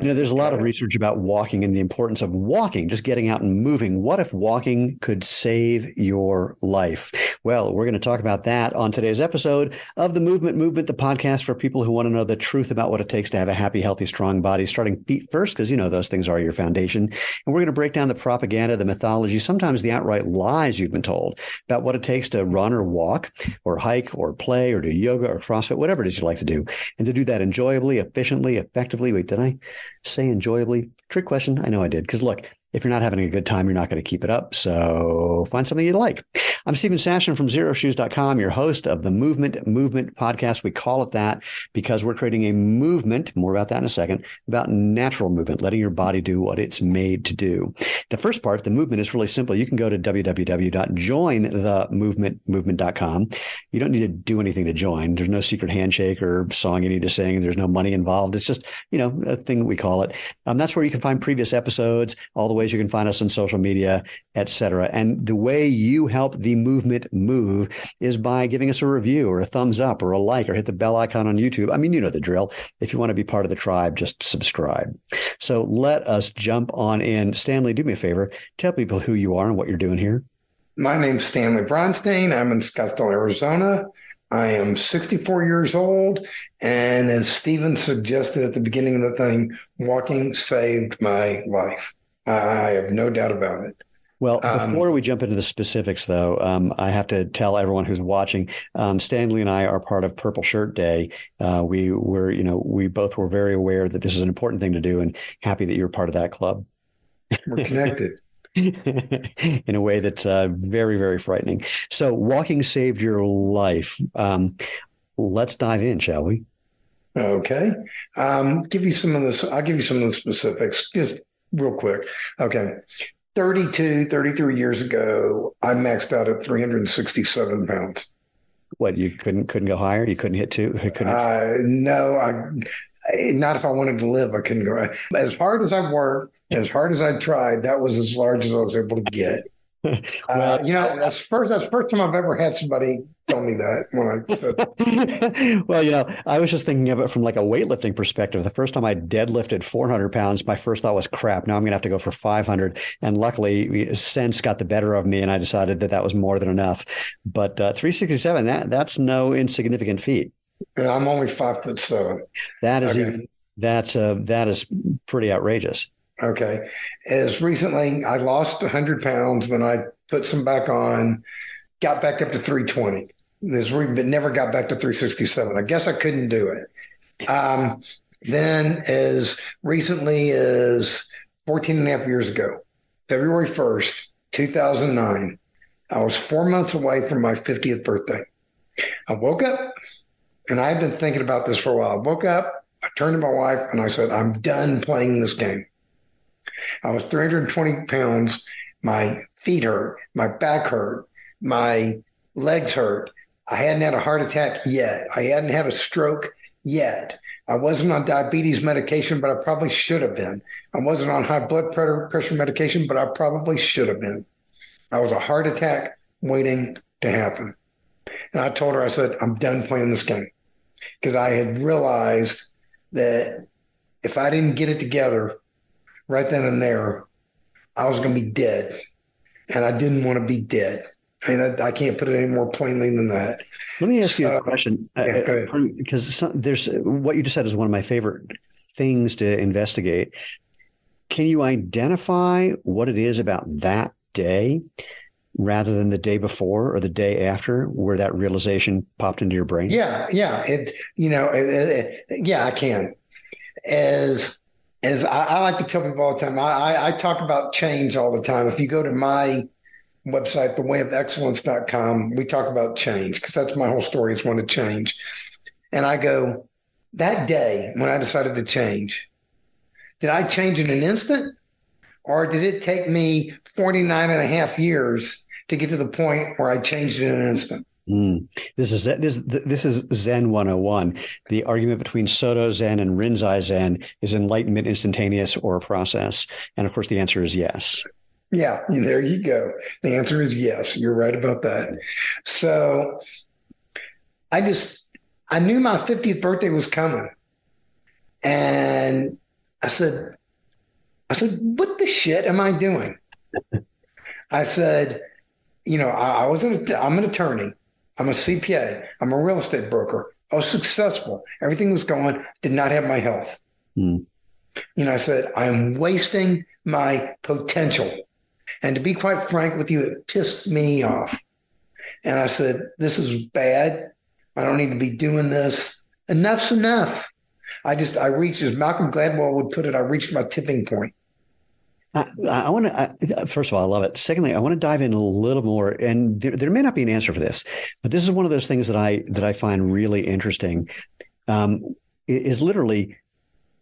You know, there's a lot of research about walking and the importance of walking, just getting out and moving. What if walking could save your life? Well, we're going to talk about that on today's episode of the Movement Movement, the podcast for people who want to know the truth about what it takes to have a happy, healthy, strong body, starting feet first, because you know those things are your foundation. And we're going to break down the propaganda, the mythology, sometimes the outright lies you've been told about what it takes to run or walk or hike or play or do yoga or CrossFit, whatever it is you like to do, and to do that enjoyably, efficiently, effectively. Wait, did I? Say enjoyably? Trick question. I know I did. Because look, if you're not having a good time, you're not going to keep it up. So find something you like. I'm Steven Sashen from xeroshoes.com, your host of the Movement Movement podcast. We call it that because we're creating a movement, more about that in a second, about natural movement, letting your body do what it's made to do. The first part, the movement is really simple. You can go to www.jointhemovementmovement.com. You don't need to do anything to join. There's no secret handshake or song you need to sing. There's no money involved. It's just, you know, a thing we call it. Um, that's where you can find previous episodes, all the ways you can find us on social media, etc. And the way you help the movement move is by giving us a review or a thumbs up or a like or hit the bell icon on YouTube. I mean, you know the drill. If you want to be part of the tribe, just subscribe. So let us jump on in. Stanley, do me a favor. Tell people who you are and what you're doing here. My name's Stanley Bronstein. I'm in Scottsdale, Arizona. I am 64 years old. And as Steven suggested at the beginning of the thing, walking saved my life. I have no doubt about it. Well, um, before um, we jump into the specifics, though, um, I have to tell everyone who's watching. Um, Stanley and I are part of Purple Shirt Day. Uh, we were, you know, we both were very aware that this is an important thing to do, and happy that you're part of that club. We're connected. in a way that's uh, very, very frightening. So, walking saved your life. Um, let's dive in, shall we? Okay. Um, give you some of this. I'll give you some of the specifics just real quick. Okay. 32, 33 years ago, I maxed out at 367 pounds. What you couldn't couldn't go higher? You couldn't hit two? Couldn't uh, no, I not if I wanted to live. I couldn't go as hard as I worked, as hard as I tried. That was as large as I was able to get. Well, uh, you know, that's first. That's first time I've ever had somebody tell me that when I. well, you know, I was just thinking of it from like a weightlifting perspective. The first time I deadlifted 400 pounds, my first thought was, "Crap! Now I'm going to have to go for 500." And luckily, sense got the better of me, and I decided that that was more than enough. But uh, 367, that that's no insignificant feat. I'm only five foot seven. That is okay. even, that's uh, that is pretty outrageous. Okay. As recently, I lost 100 pounds, then I put some back on, got back up to 320. This but never got back to 367. I guess I couldn't do it. Um, then, as recently as 14 and a half years ago, February 1st, 2009, I was four months away from my 50th birthday. I woke up and I had been thinking about this for a while. I woke up, I turned to my wife, and I said, I'm done playing this game. I was 320 pounds. My feet hurt. My back hurt. My legs hurt. I hadn't had a heart attack yet. I hadn't had a stroke yet. I wasn't on diabetes medication, but I probably should have been. I wasn't on high blood pressure medication, but I probably should have been. I was a heart attack waiting to happen. And I told her, I said, I'm done playing this game because I had realized that if I didn't get it together, right then and there, I was going to be dead. And I didn't want to be dead. I mean, I, I, can't put it any more plainly than that. Let me ask so, you a question. Yeah, uh, because some, there's what you just said is one of my favorite things to investigate. Can you identify what it is about that day rather than the day before or the day after where that realization popped into your brain? Yeah, yeah. It, you know, it, it, yeah, I can. As as I, I, like to tell people all the time, I, I, talk about change all the time. If you go to my website, thewayofexcellence.com, we talk about change because that's my whole story is one to change. And I go, that day when I decided to change, did I change in an instant? Or did it take me 49 and a half years to get to the point where I changed in an instant? Mm. This is this this is Zen 101. The argument between Soto Zen and Rinzai Zen is enlightenment instantaneous or a process, and of course the answer is yes. Yeah, there you go. The answer is yes. You're right about that. So, I just I knew my 50th birthday was coming, and I said, I said, what the shit am I doing? I said, you know, I, I was an, I'm an attorney. I'm a CPA. I'm a real estate broker. I was successful. Everything was going, did not have my health. Mm. You know, I said, I'm wasting my potential. And to be quite frank with you, it pissed me off. And I said, This is bad. I don't need to be doing this. Enough's enough. I just, I reached, as Malcolm Gladwell would put it, I reached my tipping point. I, I want to, first of all, I love it. Secondly, I want to dive in a little more, and there, there, may not be an answer for this, but this is one of those things that I that I find really interesting. Um, is literally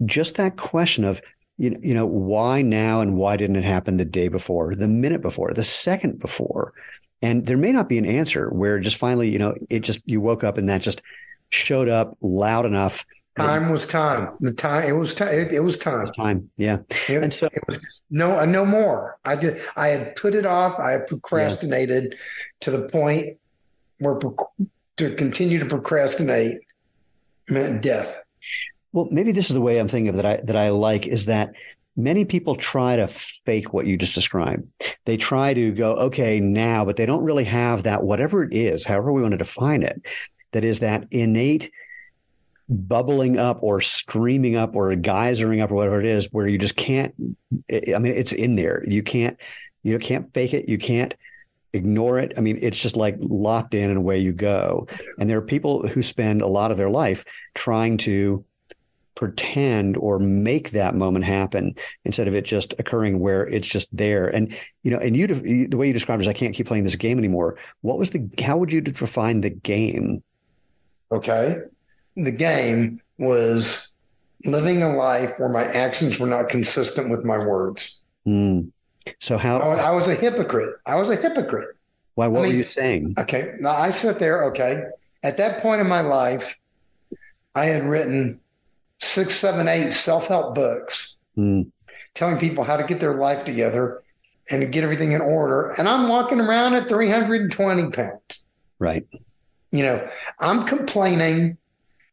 just that question of you you know why now and why didn't it happen the day before, the minute before, the second before, and there may not be an answer where just finally, you know, it just you woke up and that just showed up loud enough Time was time. The time it was time. It, it, was time. It was time. Yeah. It, and so it was just, no, uh, no more. I did. I had put it off. I procrastinated yeah. to the point where to continue to procrastinate meant death. Well, maybe this is the way I'm thinking of that. I that I like is that many people try to fake what you just described. They try to go, okay, now, but they don't really have that, whatever it is, however we want to define it, that is that innate bubbling up or screaming up or geysering up or whatever it is where you just can't i mean it's in there. You can't you can't fake it. You can't ignore it. I mean it's just like locked in and away you go. And there are people who spend a lot of their life trying to pretend or make that moment happen instead of it just occurring where it's just there. And you know and you the way you described it is i can't keep playing this game anymore. What was the how would you define the game? Okay the game was living a life where my actions were not consistent with my words. Mm. So how I, I, was a hypocrite. I was a hypocrite. Why? What I mean, were you saying? Okay, now I sit there. Okay, at that point in my life, I had written six, seven, eight self-help books, mm. telling people how to get their life together and to get everything in order. And I'm walking around at 320 pounds. Right. You know, I'm complaining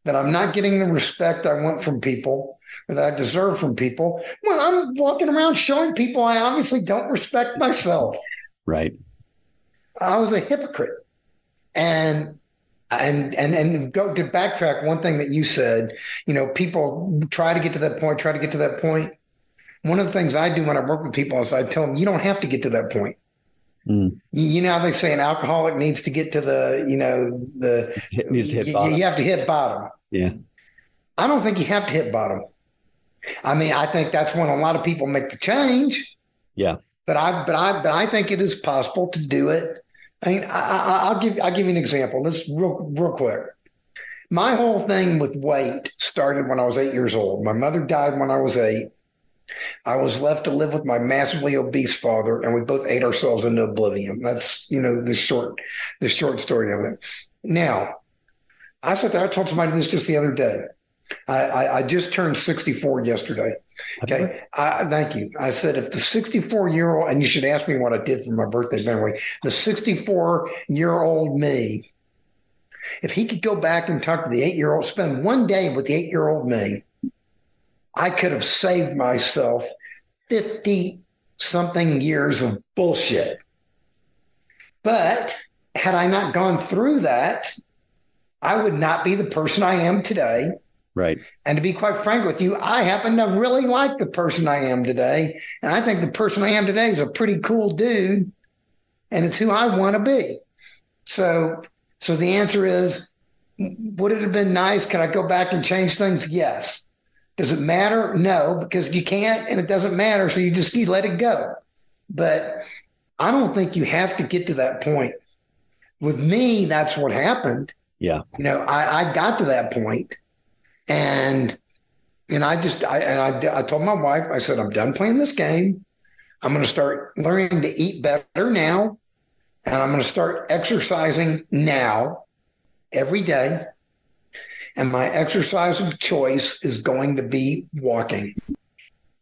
that I'm not getting the respect I want from people or that I deserve from people when I'm walking around showing people I obviously don't respect myself. Right. I was a hypocrite. And and and and go to backtrack one thing that you said, you know, people try to get to that point, try to get to that point. One of the things I do when I work with people is I tell them, you don't have to get to that point. Mm. You know how they say an alcoholic needs to get to the, you know, the it needs to hit bottom. You, you have to hit bottom. Yeah. I don't think you have to hit bottom. I mean, I think that's when a lot of people make the change. Yeah. But I, but I, but I think it is possible to do it. I mean, I, will give, I'll give you an example. This real, real quick. My whole thing with weight started when I was eight years old. My mother died when I was eight. I was left to live with my massively obese father, and we both ate ourselves into oblivion. That's you know the short, the short story of it. Now, I sat there. I told somebody this just the other day. I, I, I just turned 64 yesterday. Okay. I, thank you. I said, if the 64 year old, and you should ask me what I did for my birthday, anyway, the 64 year old me, if he could go back and talk to the eight year old, spend one day with the eight year old me, I could have saved myself 50 something years of bullshit. But had I not gone through that, I would not be the person I am today. Right. And to be quite frank with you, I happen to really like the person I am today. And I think the person I am today is a pretty cool dude. And it's who I want to be. So so the answer is would it have been nice? Can I go back and change things? Yes. Does it matter? No, because you can't and it doesn't matter. So you just you let it go. But I don't think you have to get to that point. With me, that's what happened. Yeah. You know, I, I got to that point and and I just I and I, I told my wife, I said, I'm done playing this game. I'm going to start learning to eat better now. And I'm going to start exercising now every day. And my exercise of choice is going to be walking.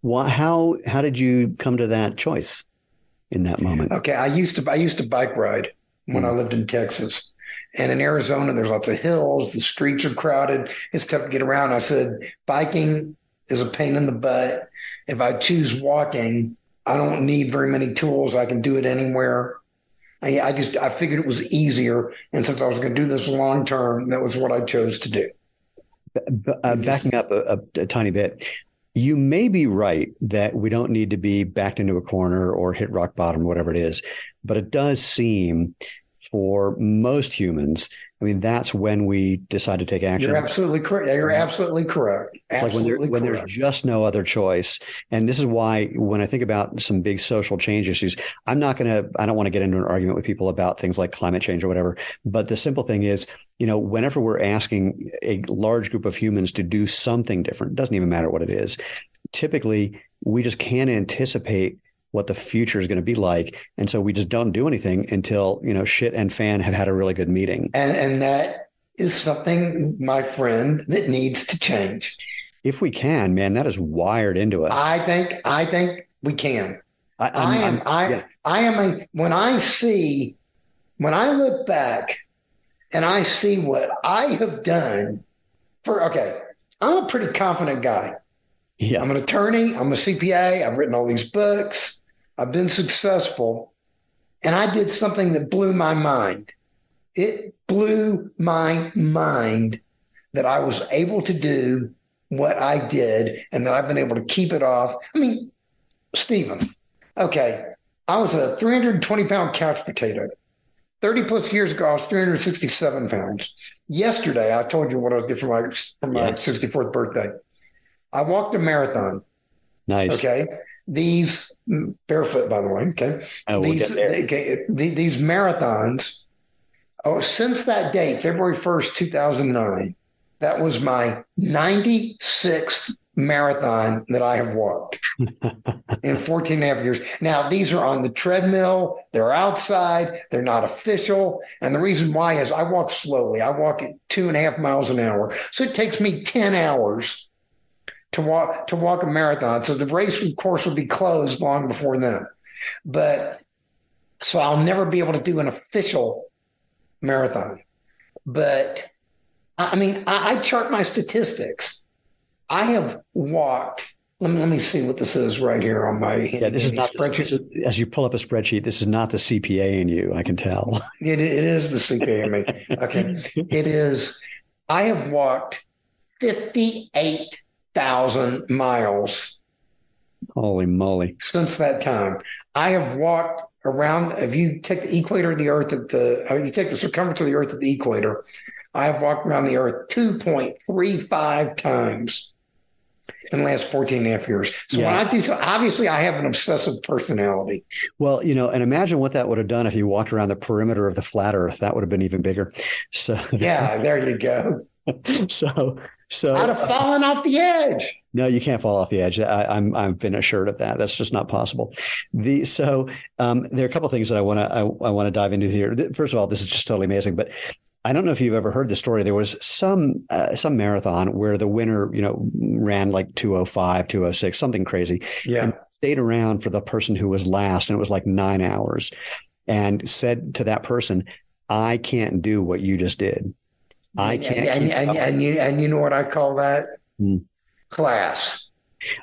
Well, how how did you come to that choice in that moment? Okay, I used to I used to bike ride when mm. I lived in Texas. And in Arizona, there's lots of hills. The streets are crowded. It's tough to get around. I said, biking is a pain in the butt. If I choose walking, I don't need very many tools. I can do it anywhere. I, I just I figured it was easier, and since I was going to do this long term, that was what I chose to do. Uh, backing up a, a, a tiny bit, you may be right that we don't need to be backed into a corner or hit rock bottom, whatever it is, but it does seem for most humans I mean, that's when we decide to take action. You're absolutely correct. You're absolutely correct. Absolutely like when, when there's just no other choice. And this is why when I think about some big social change issues, I'm not going to, I don't want to get into an argument with people about things like climate change or whatever. But the simple thing is, you know, whenever we're asking a large group of humans to do something different, it doesn't even matter what it is. Typically, we just can't anticipate what the future is going to be like. And so we just don't do anything until, you know, shit and fan have had a really good meeting. And, and that is something, my friend, that needs to change. If we can, man, that is wired into us. I think, I think we can. I, I'm, I am, I, yeah. I am a, when I see, when I look back and I see what I have done for, okay, I'm a pretty confident guy. Yeah. I'm an attorney. I'm a CPA. I've written all these books. I've been successful, and I did something that blew my mind. It blew my mind that I was able to do what I did and that I've been able to keep it off. I mean, Steven, okay, I was a 320 pound couch potato. 30 plus years ago, I was 367 pounds. Yesterday, I told you what I did for my, for my yeah. 64th birthday. I walked a marathon. Nice. Okay these Mm, barefoot, by the way. Okay, oh, we'll these okay, these marathons. Oh, since that date, February first, two thousand nine, that was my ninety sixth marathon that I have walked in 14 and a half years. Now, these are on the treadmill, they're outside, they're not official. And the reason why is I walk slowly. I walk at two and a half miles an hour. So it takes me 10 hours to walk to walk a marathon. So the race course would be closed long before then. But so I'll never be able to do an official marathon. But I mean, I, I chart my statistics. I have walked. Let me, let me see what this is right here on my yeah. This is not spreadsheet. The, as you pull up a spreadsheet, this is not the CPA in you. I can tell. It, it is the CPA in me. Okay, it is. I have walked fifty-eight thousand miles. Holy moly! Since that time, I have walked around. If you take the equator of the Earth at the, you take the circumference of the Earth at the equator, I have walked around the Earth two point three five times in the last 14 and a half years. So yeah. when I do so, obviously I have an obsessive personality. Well, you know, and imagine what that would have done if you walked around the perimeter of the flat earth. That would have been even bigger. So yeah, there you go. so so I'd have fallen off the edge. No, you can't fall off the edge. I, am I've been assured of that. That's just not possible. The so um, there are a couple of things that I want to I, I want to dive into here. First of all, this is just totally amazing. But I don't know if you've ever heard the story. There was some uh, some marathon where the winner, you know, ran like 205, 206, something crazy. Yeah. And stayed around for the person who was last, and it was like nine hours, and said to that person, "I can't do what you just did." I can't. And, and, and, and, you and you know what I call that? Hmm. Class.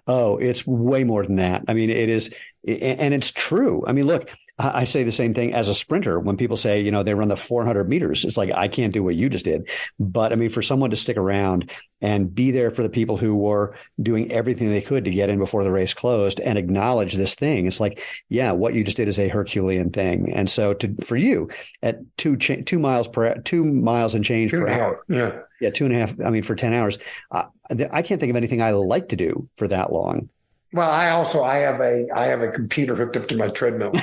Oh, it's way more than that. I mean, it is, and it's true. I mean, look, I say the same thing as a sprinter when people say, you know, they run the 400 meters. It's like, I can't do what you just did. But I mean, for someone to stick around and be there for the people who were doing everything they could to get in before the race closed and acknowledge this thing, it's like, yeah, what you just did is a Herculean thing. And so to, for you at two, cha- two miles per, two miles and change two per hour. Yeah. Yeah. Two and a half. I mean, for 10 hours, I can't think of anything I like to do for that long. Well, I also I have a I have a computer hooked up to my treadmill.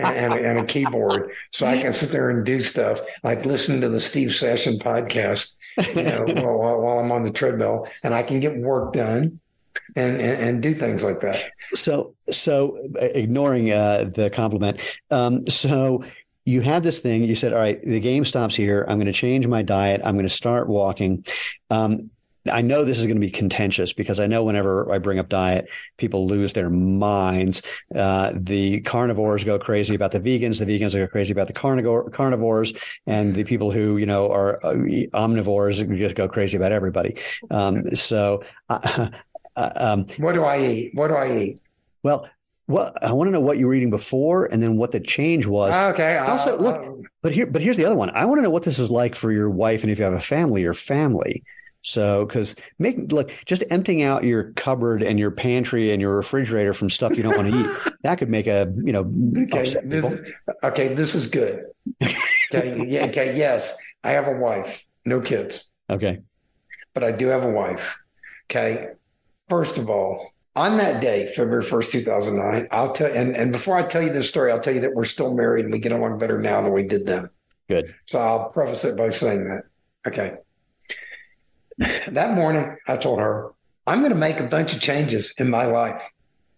and, and, a, keyboard, so I can sit there and do stuff like listen to the Steve Sashen podcast, you know, while, while, I'm on the treadmill, and I can get work done. And, and, and do things like that. So so ignoring uh, the compliment. Um, so you had this thing. You said, "All right, the game stops here. I'm going to change my diet. I'm going to start walking." Um, I know this is going to be contentious because I know whenever I bring up diet, people lose their minds. Uh, the carnivores go crazy about the vegans. The vegans go crazy about the carnivore, carnivores, and the people who you know are uh, omnivores just go crazy about everybody. Um, so. Uh, Uh, um, what do I eat? What do I eat? Well, well, I want to know what you were eating before, and then what the change was. Okay. Also, uh, look, uh, but here, but here's the other one. I want to know what this is like for your wife, and if you have a family, your family. So, because make look, just emptying out your cupboard and your pantry and your refrigerator from stuff you don't want to eat, that could make a you know okay, this, okay, this is good. Okay, yeah, okay, yes, I have a wife, no kids, Okay, but I do have a wife. Okay, first of all, on that day, February first, two thousand nine, I'll tell. And and before I tell you this story, I'll tell you that we're still married and we get along better now than we did then. good. So I'll preface it by saying that. Okay. That morning, I told her, I'm going to make a bunch of changes in my life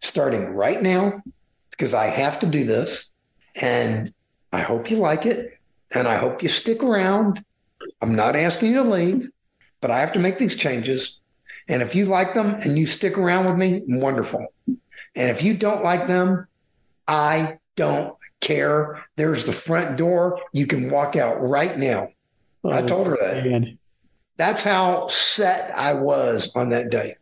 starting right now because I have to do this. And I hope you like it. And I hope you stick around. I'm not asking you to leave, but I have to make these changes. And if you like them and you stick around with me, wonderful. And if you don't like them, I don't care. There's the front door. You can walk out right now. I oh, told her that. Man. That's how set I was on that day.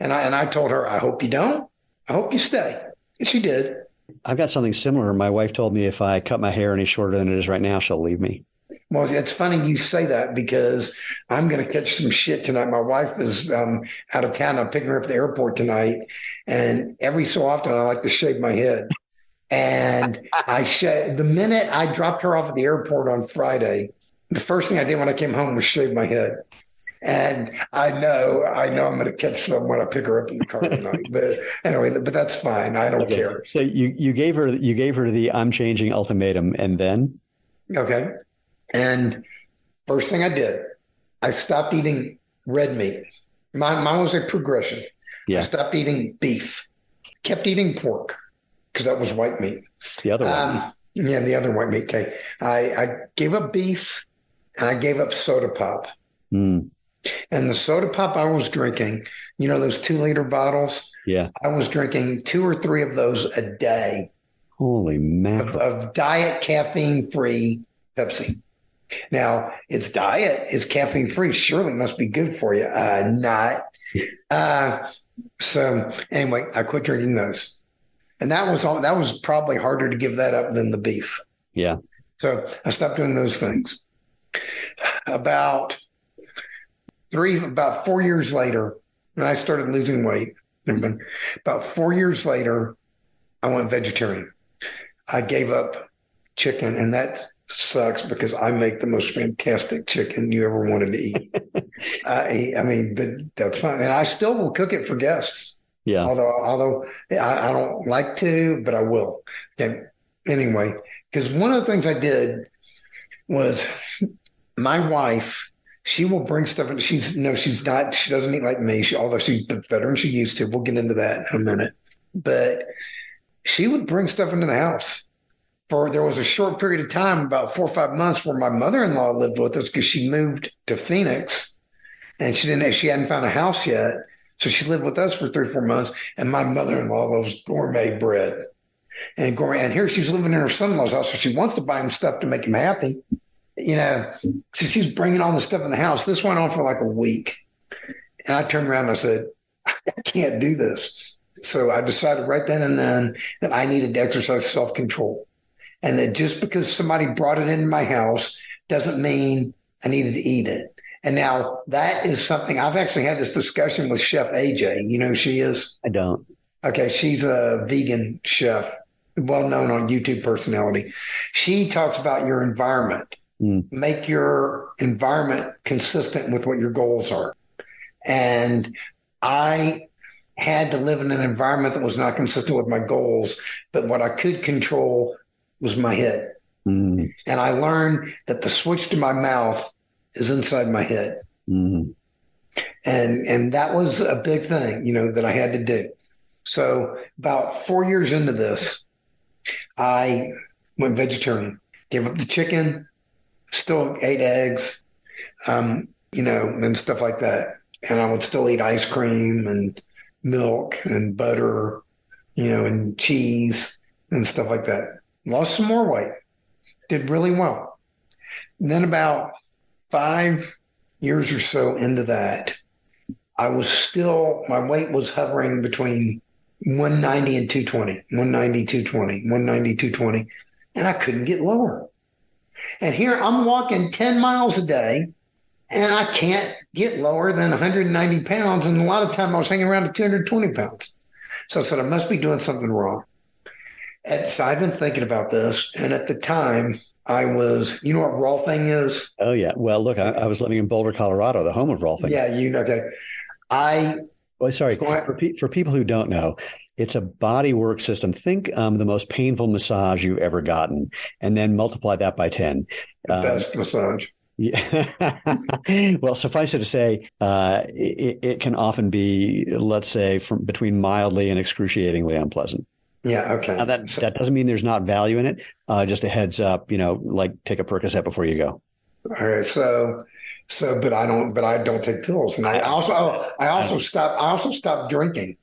And I and I told her, I hope you don't. I hope you stay. And she did. I've got something similar. My wife told me if I cut my hair any shorter than it is right now, she'll leave me. Well, it's funny you say that because I'm going to catch some shit tonight. My wife is um, out of town. I'm picking her up at the airport tonight, and every so often I like to shave my head. And I shaved the minute I dropped her off at the airport on Friday. The first thing I did when I came home was shave my head. And I know, I know I'm going to catch some when I pick her up in the car tonight. But anyway, but that's fine. I don't Okay. care. So you you gave her you gave her the I'm changing ultimatum, and then Okay. And first thing I did, I stopped eating red meat. Mine, mine was a progression. Yeah. I stopped eating beef, kept eating pork because that was white meat. the other one. Um, yeah, the other white meat. Okay. I, I gave up beef and I gave up soda pop. Mm, And the soda pop I was drinking, you know, those two liter bottles, yeah. I was drinking two or three of those a day. Holy of, mackerel! of diet caffeine free Pepsi. Now it's diet, it's caffeine free. Surely must be good for you. Uh, not. Uh, so anyway, I quit drinking those, and that was all. That was probably harder to give that up than the beef. Yeah. So I stopped doing those things. About three, about four years later, when I started losing weight, about four years later, I went vegetarian. I gave up chicken, and that sucks because I make the most fantastic chicken you ever wanted to eat. I, I mean, but that's fine, and I still will cook it for guests. Yeah. Although, although I, I don't like to, but I will. Okay. Anyway, because one of the things I did was my wife. She will bring stuff, and she's no, she's not. She doesn't eat like me. She, although she's better than she used to. We'll get into that in a minute. But she would bring stuff into the house. For there was a short period of time, about four or five months, where my mother-in-law lived with us because she moved to Phoenix, and she didn't. She hadn't found a house yet, so she lived with us for three, or four months. And my mother-in-law loves gourmet bread, and gourmet. And here she's living in her son-in-law's house, so she wants to buy him stuff to make him happy. You know, so she's bringing all the stuff in the house. This went on for like a week, and I turned around and I said, "I can't do this." So I decided right then and then that I needed to exercise self-control, and that just because somebody brought it into my house doesn't mean I needed to eat it. And now that is something I've actually had this discussion with Chef AJ. You know who she is? I don't. Okay, she's a vegan chef, well known on YouTube personality. She talks about your environment. Mm. Make your environment consistent with what your goals are. And I had to live in an environment that was not consistent with my goals, but what I could control was my head. Mm, And I learned that the switch to my mouth is inside my head. mm, and and that was a big thing you know that i had to do so about four years into this i went vegetarian gave up the chicken still ate eggs um, you know and stuff like that. And i would still eat ice cream and milk and butter you know and cheese and stuff like that. Lost some more weight. Did really well. And then about five years or so into that, I was still, my weight was hovering between 190 and 220, 190, 220, 190, 220, and I couldn't get lower. And here I'm walking 10 miles a day and I can't get lower than 190 pounds. And a lot of time I was hanging around at 220 pounds. So I said, I must be doing something wrong. And so I've been thinking about this. And at the time, I was, you know what Rolfing is? Oh, yeah. Well, look, I, I was living in Boulder, Colorado, the home of raw thing. Yeah, you know, okay. I, well, sorry, for, pe- for people who don't know, it's a body work system. Think um, the most painful massage you've ever gotten, and then multiply that by 10. Um, best massage. Yeah. well, suffice it to say, uh, it, it, can often be, let's say, from between mildly and excruciatingly unpleasant. Yeah. Okay. Now that that doesn't mean there's not value in it. Uh, just a heads up, you know, like take a Percocet before you go. All right. So, so, but I don't, but I don't take pills, and I also, oh, I also stopped. I also stopped drinking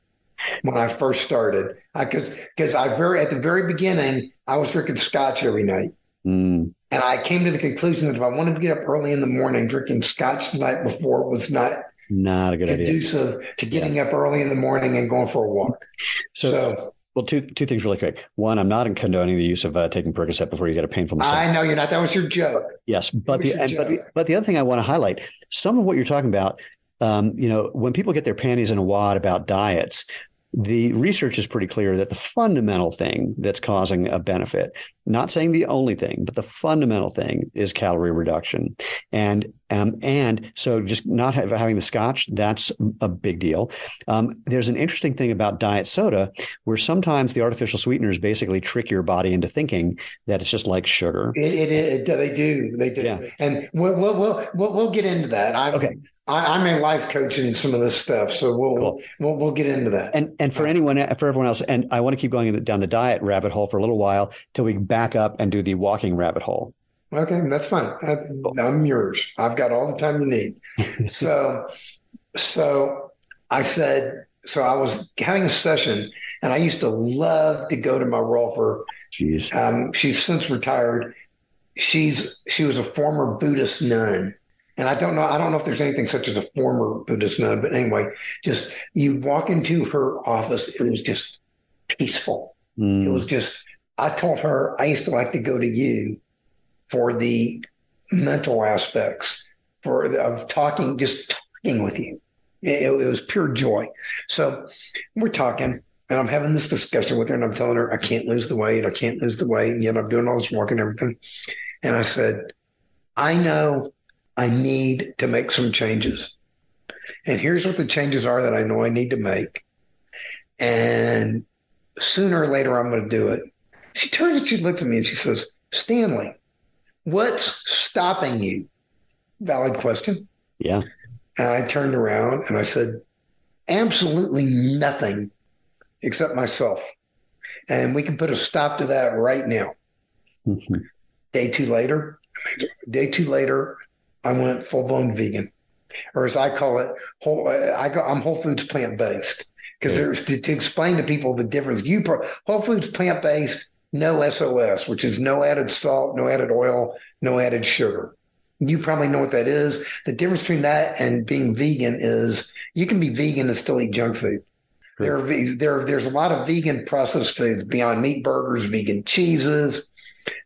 when I first started I, because because I very at the very beginning I was drinking scotch every night. Mm. And I came to the conclusion that if I wanted to get up early in the morning, drinking scotch the night before was not not a good conducive idea. to getting yeah. up early in the morning and going for a walk. So, so, well, two two things really quick. One, I'm not condoning the use of uh, taking Percocet before you get a painful massage. I know you're not. That was your joke. Yes, but the, and, but the but the other thing I want to highlight, some of what you're talking about. Um, you know, when people get their panties in a wad about diets, the research is pretty clear that the fundamental thing that's causing a benefit, not saying the only thing, but the fundamental thing is calorie reduction. And um, and so just not have, having the scotch, that's a big deal. Um, there's an interesting thing about diet soda where sometimes the artificial sweeteners basically trick your body into thinking that it's just like sugar. It, it, it they do. They do. Yeah. And we'll, we'll, we'll, we'll get into that. I've, okay. I, am a life coach in some of this stuff, so we'll, cool. we'll we'll get into that. And and for anyone, for everyone else, and I want to keep going down the diet rabbit hole for a little while till we back up and do the walking rabbit hole. Okay, that's fine. I, I'm yours. I've got all the time you need. so, so I said, so I was having a session, and I used to love to go to my Rolfer. Jeez. Um, she's since retired. She's she was a former Buddhist nun and I don't know, I don't know if there's anything such as a former Buddhist nun, but anyway, just you walk into her office, it was just peaceful. Mm. It was just, I told her I used to like to go to you for the mental aspects, for of talking, just talking with you. It, it was pure joy. So we're talking, and I'm having this discussion with her, and I'm telling her I can't lose the weight, I can't lose the weight, and yet I'm doing all this work and everything. And I said, I know I need to make some changes. And here's what the changes are that I know I need to make. And sooner or later, I'm going to do it. She turns and she looks at me and she says, Stanley, what's stopping you? Valid question. Yeah. And I turned around and I said, absolutely nothing except myself. And we can put a stop to that right now. Mm-hmm. Day two later, day two later, I went full blown vegan, or as I call it, whole, I go, I'm Whole Foods plant based because to, to, explain to people the difference. You pro, Whole Foods plant based, no SOS, which is no added salt, no added oil, no added sugar. You probably know what that is. The difference between that and being vegan is you can be vegan and still eat junk food. There, are, there, there's a lot of vegan processed foods, Beyond Meat burgers, vegan cheeses,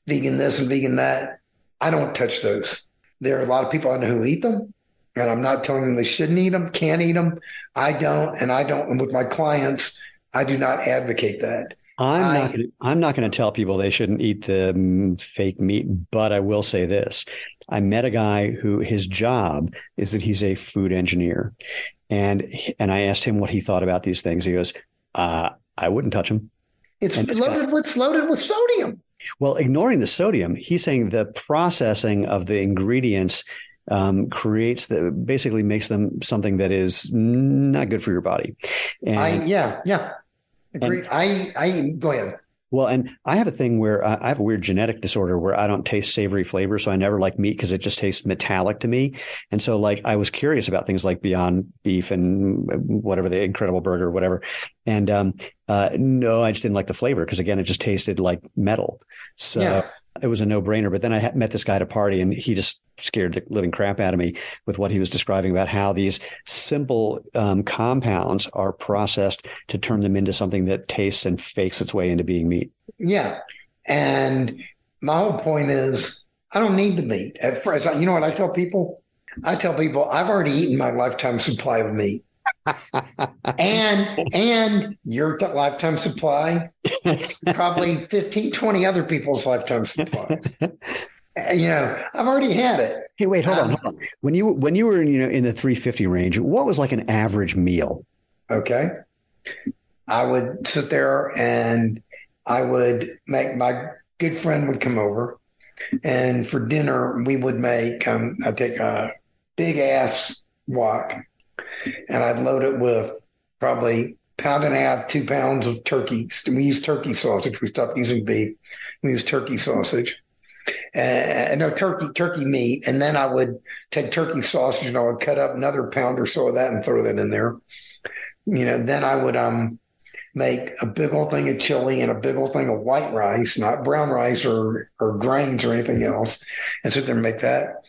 vegan this and vegan that. I don't touch those. There are a lot of people I know who eat them, and I'm not telling them they shouldn't eat them, can't eat them. I don't, and I don't. And with my clients, I do not advocate that. I'm I, not. Gonna, I'm not going to tell people they shouldn't eat the mm, fake meat, but I will say this: I met a guy who his job is that he's a food engineer, and and I asked him what he thought about these things. He goes, uh, "I wouldn't touch them." It's loaded with loaded with sodium. Well, ignoring the sodium, he's saying the processing of the ingredients um, creates the basically makes them something that is not good for your body. And, I yeah yeah agree. And, I I go ahead. Well, and I have a thing where I have a weird genetic disorder where I don't taste savory flavor. So I never like meat because it just tastes metallic to me. And so like I was curious about things like Beyond Beef and whatever the Incredible Burger, whatever. And um, uh, no, I just didn't like the flavor because again, it just tasted like metal. So. Yeah. It was a no brainer. But then I met this guy at a party and he just scared the living crap out of me with what he was describing about how these simple um, compounds are processed to turn them into something that tastes and fakes its way into being meat. Yeah. And my whole point is I don't need the meat. At first, you know what I tell people? I tell people I've already eaten my lifetime supply of meat. and and your lifetime supply probably 15 20 other people's lifetime supplies. You know i've already had it. Hey wait hold um, on hold on. When you when you were in, you know in the 350 range what was like an average meal? Okay. I would sit there and i would make my good friend would come over and for dinner we would make um, i take a big ass wok and I'd load it with probably pound and a half, two pounds of turkey. We use turkey sausage. We stopped using beef. We use turkey sausage. Uh, no turkey turkey meat, and then I would take turkey sausage and I would cut up another pound or so of that and throw that in there. You know, then I would um make a big old thing of chili and a big old thing of white rice, not brown rice or or grains or anything else, and sit there and make that.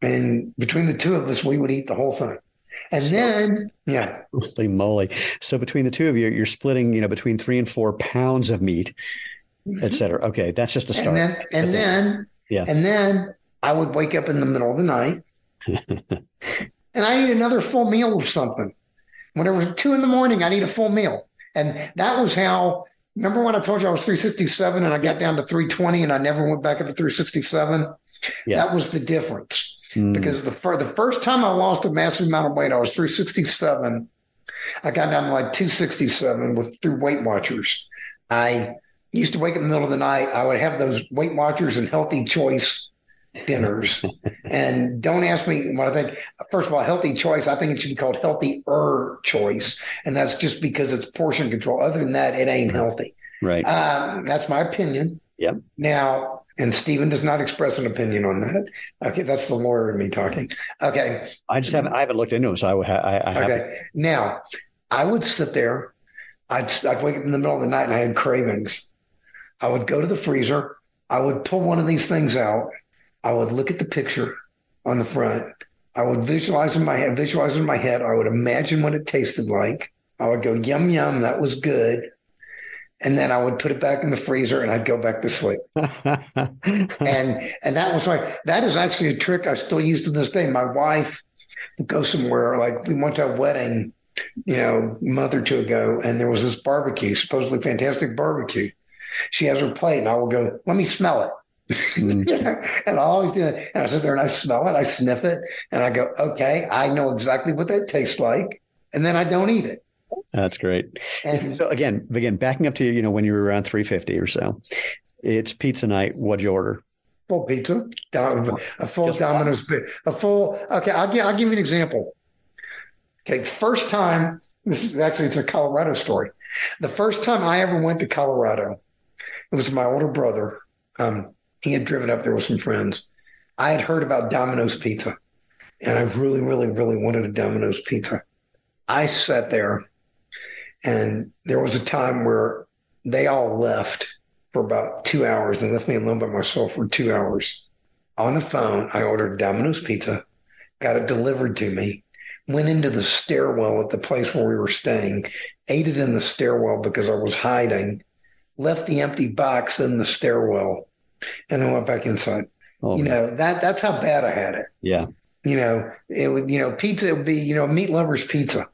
And between the two of us, we would eat the whole thing. And so, then, yeah. Holy moly. So between the two of you, you're splitting, you know, between three and four pounds of meat, mm-hmm. et cetera. Okay. That's just a start. And then, and then, yeah. And then I would wake up in the middle of the night and I need another full meal of something. Whenever two in the morning, I need a full meal. And that was how, remember when I told you I was 367 and I got down to 320 and I never went back up to 367? Yeah. That was the difference. Mm. Because the, for the first time I lost a massive amount of weight, I was 367. I got down to like 267 with through Weight Watchers. I used to wake up in the middle of the night. I would have those Weight Watchers and Healthy Choice dinners. and don't ask me what I think. First of all, healthy choice, I think it should be called healthy er choice. And that's just because it's portion control. Other than that, it ain't healthy. Right. Um, that's my opinion. Yep. Now, and Steven does not express an opinion on that. Okay, that's the lawyer in me talking. Okay, I just haven't. I haven't looked into it, so I would. I, I okay. Now, I would sit there. I'd, I'd wake up in the middle of the night and I had cravings. I would go to the freezer. I would pull one of these things out. I would look at the picture on the front. I would visualize in my head, visualize in my head. I would imagine what it tasted like. I would go, yum, yum, that was good and then I would put it back in the freezer and I'd go back to sleep. and and that was right. That is actually a trick I still use to this day. My wife would go somewhere, like we went to a wedding, you know, a month or two ago, and there was this barbecue, supposedly fantastic barbecue. She has her plate, and I will go, let me smell it. Mm. and I always do that. And I sit there and I smell it, I sniff it, and I go, okay, I know exactly what that tastes like. And then I don't eat it. That's great. And so again, again, backing up to you you know when you were around 350 or so, it's pizza night. What'd you order? Full pizza, a full Just Domino's, a full. Okay, I'll give, I'll give you an example. Okay, first time. This is actually it's a Colorado story. The first time I ever went to Colorado, it was my older brother. Um, he had driven up there with some friends. I had heard about Domino's Pizza, and I really, really, really wanted a Domino's Pizza. I sat there and there was a time where they all left for about two hours and left me alone by myself for two hours. On the phone, I ordered Domino's pizza, got it delivered to me, went into the stairwell at the place where we were staying, ate it in the stairwell because I was hiding, left the empty box in the stairwell, and then went back inside. Oh, you man. know, that that's how bad I had it. Yeah. You know, it would, you know, pizza would be, you know, meat lovers pizza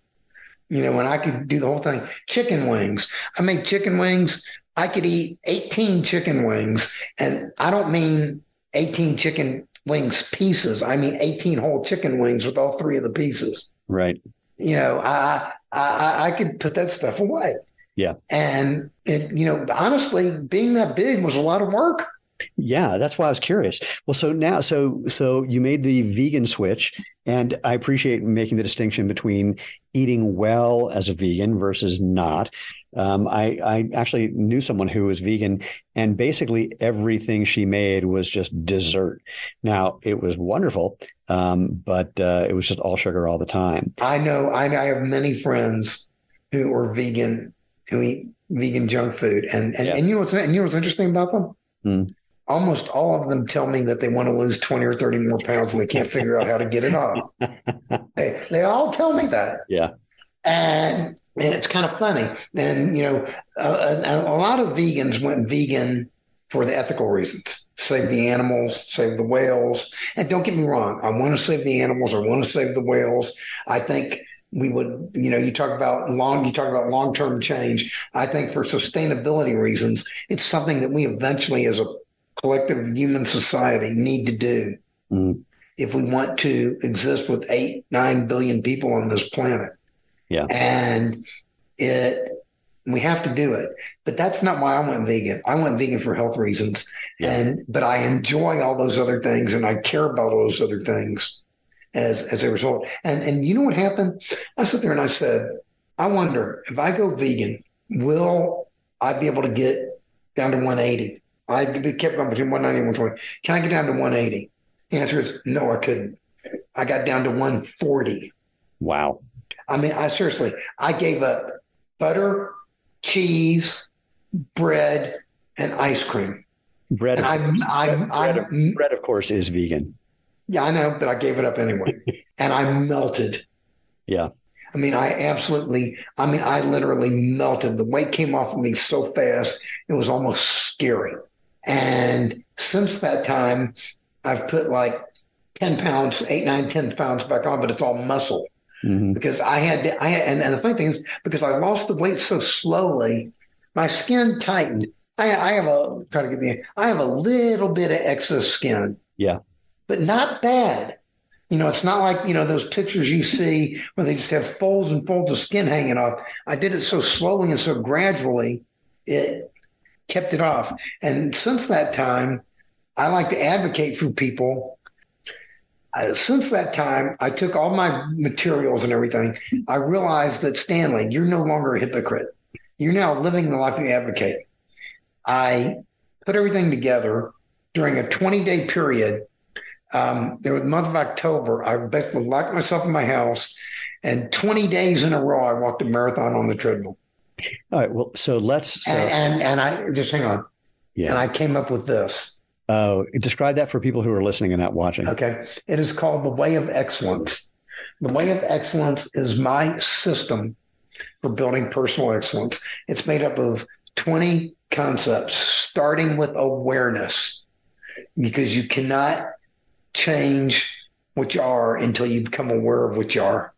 you know, when I could do the whole thing. Chicken wings. I made chicken wings. I could eat 18 chicken wings. And I don't mean 18 chicken wings pieces. I mean 18 whole chicken wings with all three of the pieces. Right. You know, I I I could put that stuff away. Yeah. And it, you know, honestly, being that big was a lot of work. Yeah, that's why I was curious. Well, so now, so so you made the vegan switch, and I appreciate making the distinction between eating well as a vegan versus not. Um, I, I actually knew someone who was vegan, and basically everything she made was just dessert. Now it was wonderful, um, but uh, it was just all sugar all the time. I know. I, I have many friends who are vegan who eat vegan junk food, and and, yeah. and you know what's and you know what's interesting about them. Mm almost all of them tell me that they want to lose 20 or 30 more pounds and they can't figure out how to get it off. they, they all tell me that. Yeah. And, and it's kind of funny. And, you know, a, a lot of vegans went vegan for the ethical reasons save the animals, save the whales. And don't get me wrong, I want to save the animals, I want to save the whales. I think we would, you know, you talk about long, you talk about long term change. I think for sustainability reasons, it's something that we eventually, as a collective human society, need to do mm. if we want to exist with eight, nine billion people on this planet. Yeah. And it, we have to do it. But that's not why I went vegan. I went vegan for health reasons. Yeah. And, but I enjoy all those other things and I care about all those other things as as a result. And and you know what happened? I sat there and I said, I wonder if I go vegan, will I be able to get down to 180? I kept going between 190 and 120. Can I get down to 180? The answer is no, I couldn't. I got down to 140. Wow. I mean, I seriously, I gave up butter, cheese, bread, and ice cream. Bread, and I'm, I'm, bread, I'm, bread, of course, is vegan. Yeah, I know, but I gave it up anyway. and I melted. Yeah. I mean, I absolutely, I mean, I literally melted. The weight came off of me so fast, it was almost scary. And since that time, I've put like 10 pounds, eight, nine, 10 pounds back on, but it's all muscle. Mm-hmm. Because I had to, I had, and, and the funny thing is, because I lost the weight so slowly, my skin tightened. I, I have a, try to get the, I have a little bit of excess skin. Yeah but not bad. You know, it's not like, you know, those pictures you see where they just have folds and folds of skin hanging off. I did it so slowly and so gradually, it kept it off. And since that time, I like to advocate for people. Uh, since that time, I took all my materials and everything. I realized that Stanley, you're no longer a hypocrite. You're now living the life you advocate. I put everything together during a 20 day period um, there was the month of October. I basically locked myself in my house, and 20 days in a row, I walked a marathon on the treadmill. All right. Well, so let's. So, and, and, and I just hang on. Yeah. And I came up with this. Oh, describe that for people who are listening and not watching. Okay. It is called the Way of Excellence. The Way of Excellence is my system for building personal excellence. It's made up of 20 concepts, starting with awareness, because you cannot change what you are until you become aware of what you are.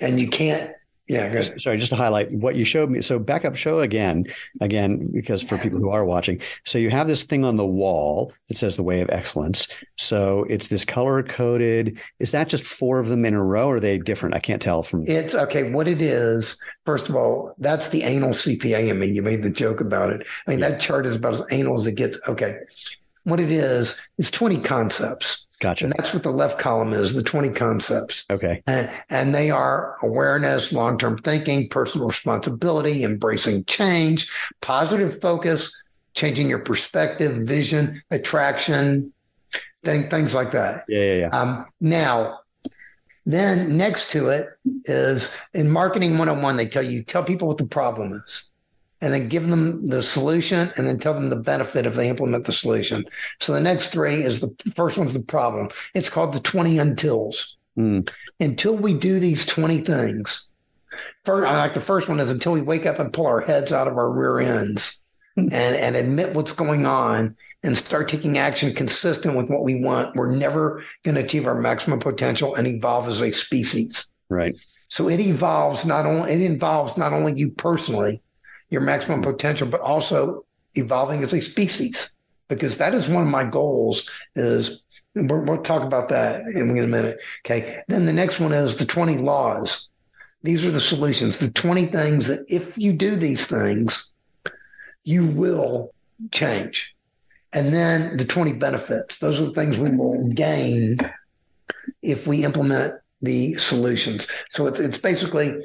And you can't yeah, sorry, just to highlight what you showed me. So back up show again, again, because for people who are watching. So you have this thing on the wall that says the way of excellence. So it's this color coded. Is that just four of them in a row or are they different? I can't tell from it's okay. What it is, first of all, that's the anal CPA I mean, you made the joke about it. I mean, yeah. that chart is about as anal as it gets. Okay. What it is, is 20 concepts. Gotcha. And that's what the left column is, the 20 concepts. Okay. And, and they are awareness, long term thinking, personal responsibility, embracing change, positive focus, changing your perspective, vision, attraction, thing, things like that. Yeah, yeah, yeah. Um, now, then next to it is in marketing 101, they tell you, tell people what the problem is and then give them the solution and then tell them the benefit if they implement the solution. So the next three is the first one's the problem. It's called the 20 untils. Mm. Until we do these 20 things, first, I like the first one is until we wake up and pull our heads out of our rear ends and, and admit what's going on and start taking action consistent with what we want, we're never going to achieve our maximum potential and evolve as a species. Right. So it evolves not only it involves not only you personally, your maximum potential, but also evolving as a species. Because that is one of my goals is we'll talk about that in a minute. Okay. Then the next one is the 20 laws. These are the solutions, the 20 things that if you do these things, you will change. And then the 20 benefits. Those are the things we will gain if we implement the solutions. So it's it's basically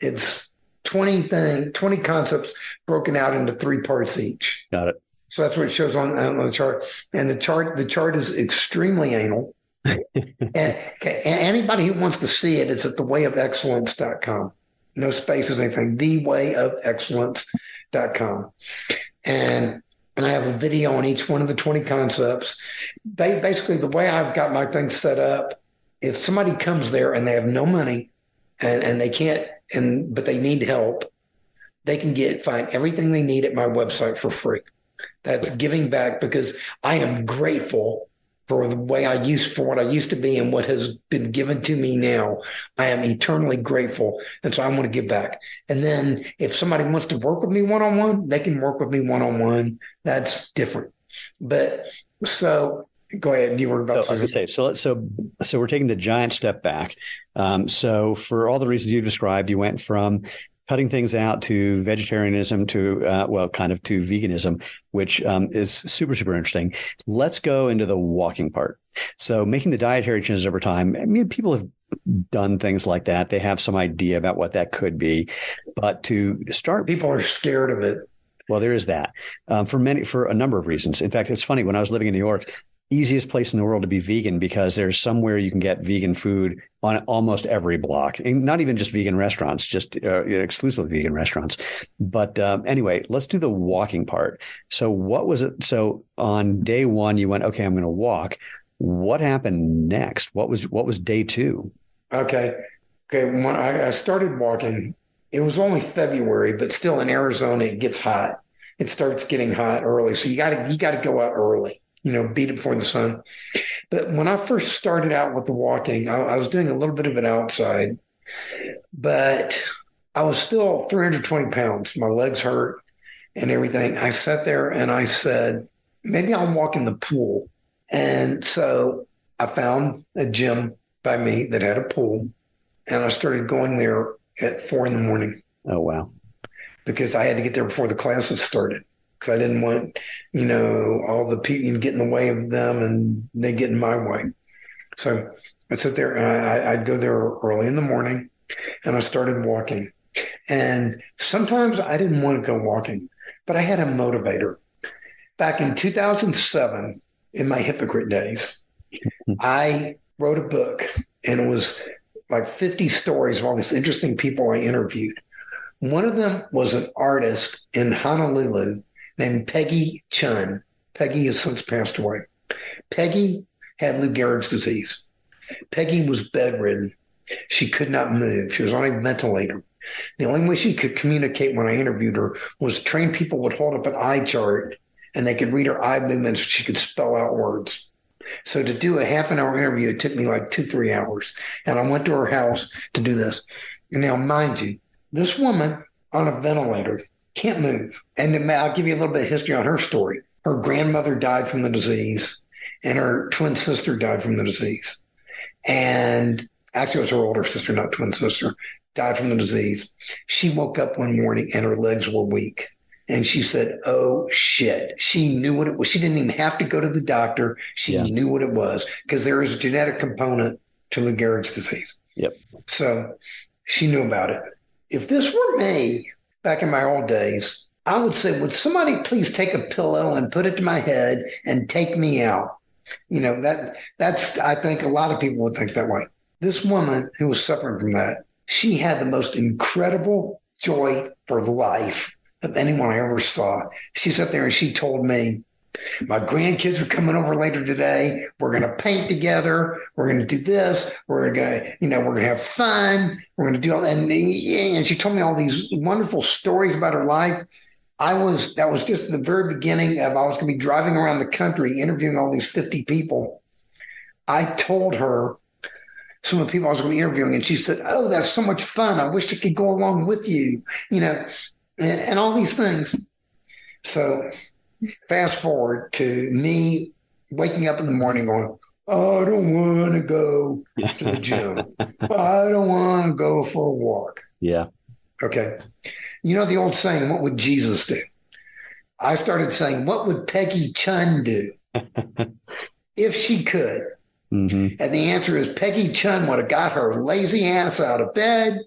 it's 20 thing, 20 concepts broken out into three parts each. Got it. So that's what it shows on, on the chart. And the chart, the chart is extremely anal. and okay, anybody who wants to see it, it's at thewayofexcellence.com. No spaces, anything. Thewayofexcellence.com. And and I have a video on each one of the 20 concepts. Basically, the way I've got my thing set up, if somebody comes there and they have no money and, and they can't, and but they need help, they can get find everything they need at my website for free. That's giving back because I am grateful for the way I used for what I used to be and what has been given to me now. I am eternally grateful. And so I want to give back. And then if somebody wants to work with me one on one, they can work with me one on one. That's different. But so go ahead. You were about so, to say. So so so we're taking the giant step back. Um, so for all the reasons you described, you went from cutting things out to vegetarianism to uh, well kind of to veganism which um, is super super interesting let's go into the walking part so making the dietary changes over time i mean people have done things like that they have some idea about what that could be but to start people are scared of it well there is that um, for many for a number of reasons in fact it's funny when i was living in new york easiest place in the world to be vegan because there's somewhere you can get vegan food on almost every block, and not even just vegan restaurants, just uh, exclusively vegan restaurants. But um, anyway, let's do the walking part. So, what was it? So, on day one, you went, okay, I'm going to walk. What happened next? What was what was day two? Okay, okay. When I, I started walking, it was only February, but still in Arizona, it gets hot. It starts getting hot early, so you got to you got to go out early you know, beat it before the sun. But when I first started out with the walking, I, I was doing a little bit of it outside, but I was still 320 pounds. My legs hurt and everything. I sat there and I said, maybe I'll walk in the pool. And so I found a gym by me that had a pool and I started going there at four in the morning. Oh, wow. Because I had to get there before the classes started because I didn't want, you know, all the people to get in the way of them and they get in my way. So I sit there and I, I'd go there early in the morning and I started walking. And sometimes I didn't want to go walking, but I had a motivator. Back in 2007, in my hypocrite days, I wrote a book and it was like 50 stories of all these interesting people I interviewed. One of them was an artist in Honolulu named Peggy Chun. Peggy has since passed away. Peggy had Lou Gehrig's disease. Peggy was bedridden. She could not move. She was on a ventilator. The only way she could communicate when I interviewed her was trained people would hold up an eye chart and they could read her eye movements. She could spell out words. So to do a half an hour interview, it took me like two, three hours. And I went to her house to do this. And now, mind you, this woman on a ventilator can't move. And I'll give you a little bit of history on her story. Her grandmother died from the disease, and her twin sister died from the disease. And actually, it was her older sister, not twin sister, died from the disease. She woke up one morning and her legs were weak. And she said, Oh shit. She knew what it was. She didn't even have to go to the doctor. She yeah. knew what it was because there is a genetic component to Lou Gehrig's disease. Yep. So she knew about it. If this were me, back in my old days, I would say, would somebody please take a pillow and put it to my head and take me out? You know, that that's I think a lot of people would think that way. This woman who was suffering from that, she had the most incredible joy for life of anyone I ever saw. She sat there and she told me, my grandkids are coming over later today. We're going to paint together. We're going to do this. We're going to, you know, we're going to have fun. We're going to do all and and she told me all these wonderful stories about her life. I was that was just the very beginning of I was going to be driving around the country interviewing all these 50 people. I told her some of the people I was going to be interviewing, and she said, "Oh, that's so much fun. I wish I could go along with you." You know, and, and all these things. So fast forward to me waking up in the morning going, I don't want to go to the gym. I don't want to go for a walk. Yeah. Okay. You know the old saying, what would Jesus do? I started saying, what would Peggy Chun do if she could? Mm-hmm. And the answer is Peggy Chun would have got her lazy ass out of bed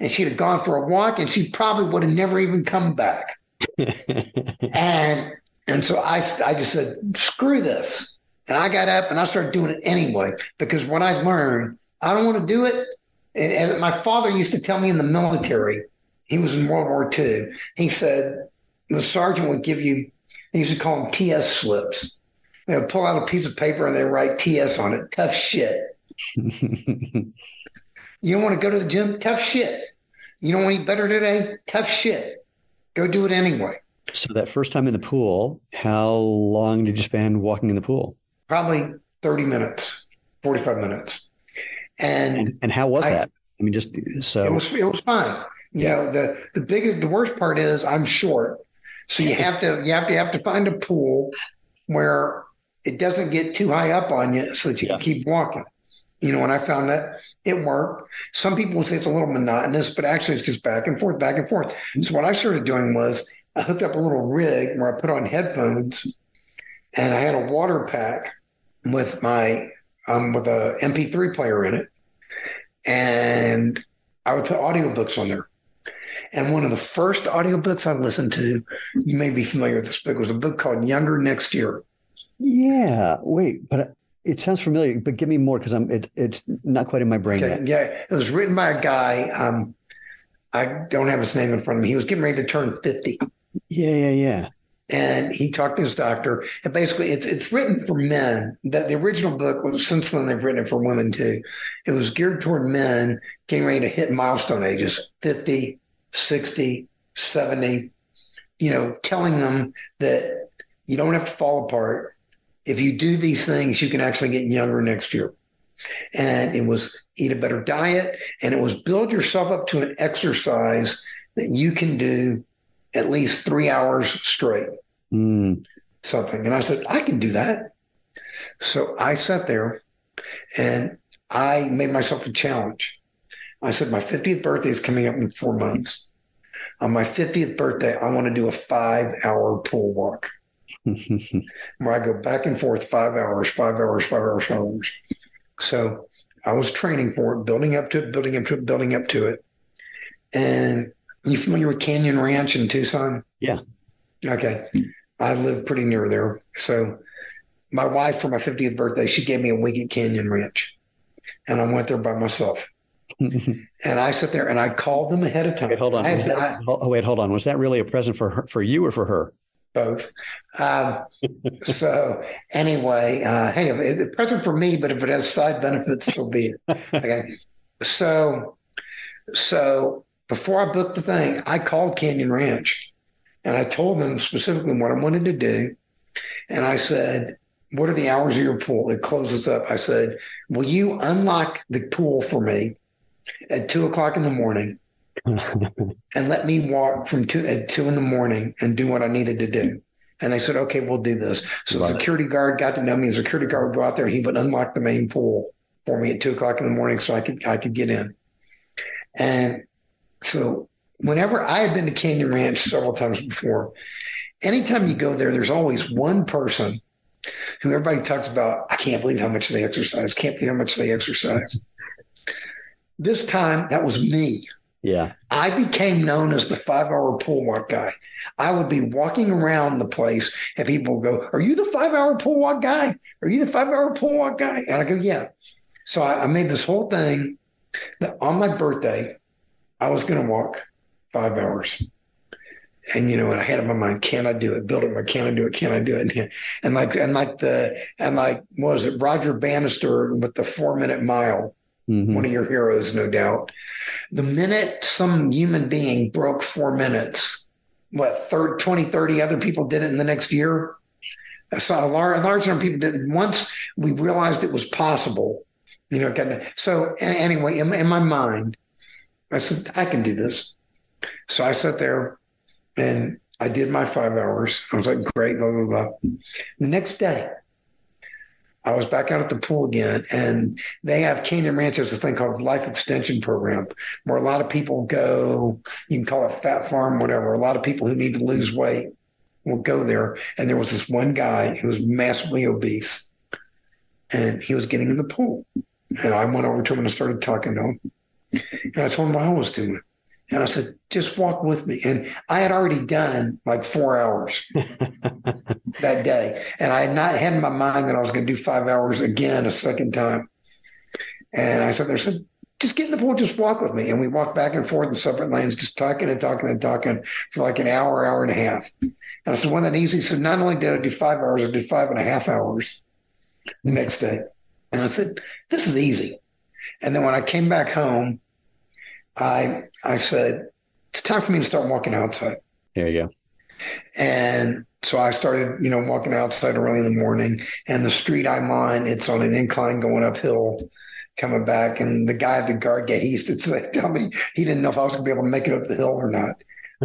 and she'd have gone for a walk and she probably would have never even come back. and and so I, I just said, screw this. And I got up and I started doing it anyway, because what I learned, I don't want to do it. And my father used to tell me in the military, he was in World War II. He said, the sergeant would give you, he used to call them TS slips. They would pull out a piece of paper and they write TS on it. Tough shit. you don't want to go to the gym? Tough shit. You don't want to eat better today? Tough shit. Go do it anyway. So that first time in the pool, how long did you spend walking in the pool? Probably 30 minutes, 45 minutes. And And, and how was I- that? I mean, just so it was it was fine. You Yeah. know, the the biggest the worst part is I'm short. So you have to you have to have to find a pool where it doesn't get too high up on you so that you Yeah. can keep walking. You know, and I found that it worked. Some people would say it's a little monotonous, but actually it's just back and forth, back and forth. Mm-hmm. So what I started doing was I hooked up a little rig where I put on headphones and I had a water pack with my um with a MP3 player in it. And I would put audiobooks on there. And one of the first audiobooks I listened to, you may be familiar with this book, was a book called Younger Next Year. yeah. Wait, but it sounds familiar. But give me more because I'm it, it's not quite in my brain Okay. yet. Yeah. It was written by a guy. Um, I don't have his name in front of me. He was getting ready to turn 50. Yeah, yeah, yeah. And he talked to his doctor. And basically it's it's written for men. That the original book was since then they've written it for women too. It was geared toward men getting ready to hit milestone ages 50, 60, 70, you know, telling them that you don't have to fall apart. If you do these things, you can actually get younger next year. And it was eat a better diet, and it was build yourself up to an exercise that you can do at least three hours straight, Mm, something. And I said, I can do that. So I sat there and I made myself a challenge. I said, My 50th birthday is coming up in four months. On my 50th birthday, I want to do a five hour pool walk where I go back and forth five hours, five hours, five hours, five hours. So I was training for it, building up to it, building up to it, building up to it. And you familiar with Canyon Ranch in Tucson? Yeah. Okay. I live pretty near there. So my wife, for my 50th birthday, she gave me a week at Canyon Ranch. And I went there by myself. And I sat there and I called them ahead of time. Wait, hold on. Had, that, I, oh, wait, hold on. Was that really a present for her, for you or for her? both. Um, so anyway, uh, hey, it's a present for me, but if it has side benefits, so be it. Okay. So, so before I booked the thing, I called Canyon Ranch and I told them specifically what I wanted to do. And I said, what are the hours of your pool? It closes up. I said, will you unlock the pool for me at two o'clock in the morning and let me walk from two at two in the morning and do what I needed to do. And they said, okay, we'll do this. So the Love it. security guard got to know me. The security guard would go out there and he would unlock the main pool for me at two o'clock in the morning so I could I could get in. And so whenever I had been to Canyon Ranch several times before, anytime you go there, there's always one person who everybody talks about, I can't believe how much they exercise, can't believe how much they exercise. This time that was me. yeah. I became known as the five hour pool walk guy. I would be walking around the place and people would go, Are you the five hour pool walk guy? Are you the five hour pool walk guy? And I go, Yeah. So I, I made this whole thing that on my birthday, I was going to walk five hours. And you know, and I had in my mind, can I do it? Build it, can I do it? Can I do it? And, like, and like the, and like, what was it? Roger Bannister with the four minute mile Mhm. one of your heroes, no doubt. The minute some human being broke four minutes, what, third, 20, 30 other people did it in the next year? I saw a large, a large number of people did it. Once we realized it was possible, you know, kind of, so anyway, in, in my mind, I said, I can do this. So I sat there and I did my five hours. I was like, great, blah, blah, blah. The next day, I was back out at the pool again, and they have Canyon Ranch has this thing called the Life Extension Program, where a lot of people go. You can call it Fat Farm, whatever. A lot of people who need to lose weight will go there. And there was this one guy who was massively obese, and he was getting in the pool. And I went over to him and I started talking to him, and I told him what I was doing. And I said, just walk with me. And I had already done like four hours that day. And I had not had in my mind that I was going to do five hours again a second time. And I said, there, said, just get in the pool, just walk with me. And we walked back and forth in separate lanes, just talking and talking and talking for like an hour, hour and a half. And I said, wasn't that easy? So not only did I do five hours, I did five and a half hours the next day. And I said, this is easy. And then when I came back home, I I said, it's time for me to start walking outside. There you go. And so I started, you know, walking outside early in the morning. And the street I'm on, it's on an incline going uphill, coming back. And the guy at the guard gate, he used to say, tell me he didn't know if I was going to be able to make it up the hill or not.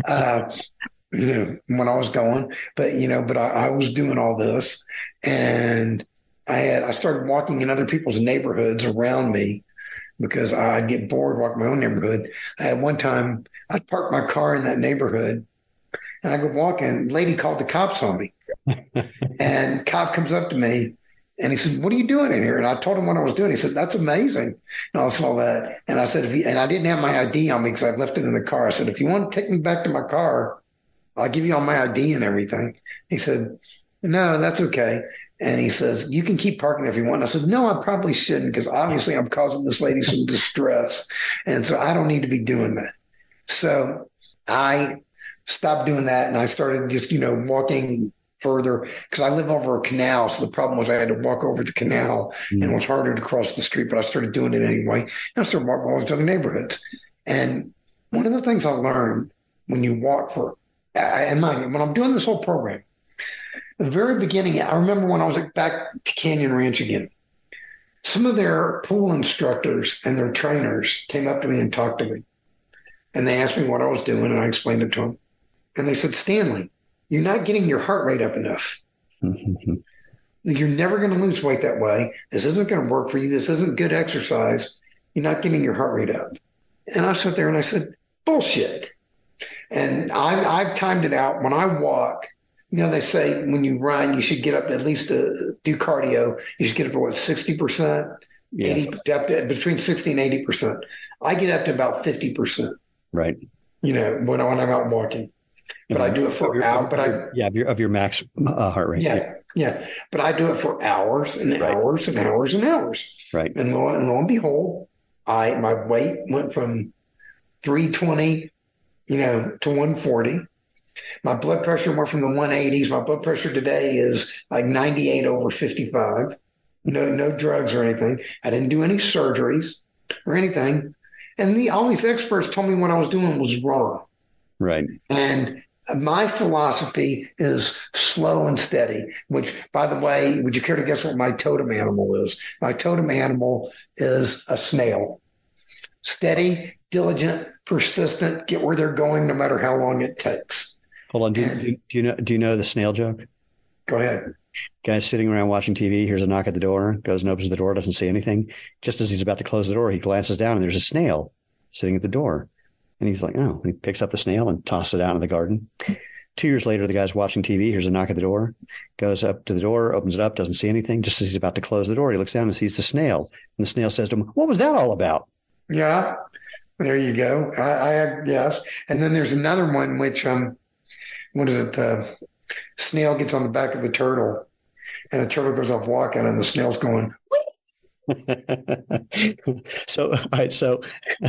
Uh, you know, when I was going, but you know, but I, I was doing all this, and I had I started walking in other people's neighborhoods around me because I'd get bored walking my own neighborhood. I had one time I'd park my car in that neighborhood and I go walking. Lady called the cops on me. and cop comes up to me and he said, What are you doing in here? And I told him what I was doing. He said, That's amazing. And I saw that. And I said, if you, and I didn't have my ID on me because I left it in the car. I said, If you want to take me back to my car, I'll give you all my ID and everything. He said, No, that's okay. And he says, You can keep parking if you want. I said, No, I probably shouldn't because obviously I'm causing this lady some distress. And so I don't need to be doing that. So I stopped doing that and I started just, you know, walking further because I live over a canal. So the problem was I had to walk over the canal mm-hmm. and it was harder to cross the street, but I started doing it anyway. And I started walking all to other neighborhoods. And one of the things I learned when you walk for, and mind when I'm doing this whole program, the very beginning, I remember when I was back to Canyon Ranch again, some of their pool instructors and their trainers came up to me and talked to me. And they asked me what I was doing, and I explained it to them. And they said, Stanley, you're not getting your heart rate up enough. you're never going to lose weight that way. This isn't going to work for you. This isn't good exercise. You're not getting your heart rate up. And I sat there and I said, bullshit. And I've, I've timed it out. When I walk, you know, they say when you run, you should get up at least to do cardio. You should get up to what, 60%, yes. 80, up to, between 60 and 80%. I get up to about 50%. Right. You know, when, when I'm out walking. But I do it for your, hours. But I yeah, of your, of your max uh, heart rate. Yeah, yeah, yeah, But I do it for hours and right. hours and hours and hours. Right. And lo, and lo and behold, I my weight went from 320, you know, to 140. My blood pressure went from the 180s. My blood pressure today is like 98 over 55. No, no drugs or anything. I didn't do any surgeries or anything. And the all these experts told me what I was doing was wrong. Right. And my philosophy is slow and steady, which, by the way, would you care to guess what my totem animal is? My totem animal is a snail. Steady, diligent, persistent, get where they're going no matter how long it takes. Hold on. Do, and, do, you know do you know the snail joke? Go ahead. Guy's sitting around watching TV, hears a knock at the door, goes and opens the door, doesn't see anything. Just as he's about to close the door, he glances down and there's a snail sitting at the door. And he's like, oh, he picks up the snail and tosses it out in the garden. Two years later, the guy's watching TV, hears a knock at the door, goes up to the door, opens it up, doesn't see anything. Just as he's about to close the door, he looks down and sees the snail. And the snail says to him, What was that all about? Yeah, there you go. I, I yes. And then there's another one, which, um, what is it? The snail gets on the back of the turtle and the turtle goes off walking and the snail's going, so, all right. So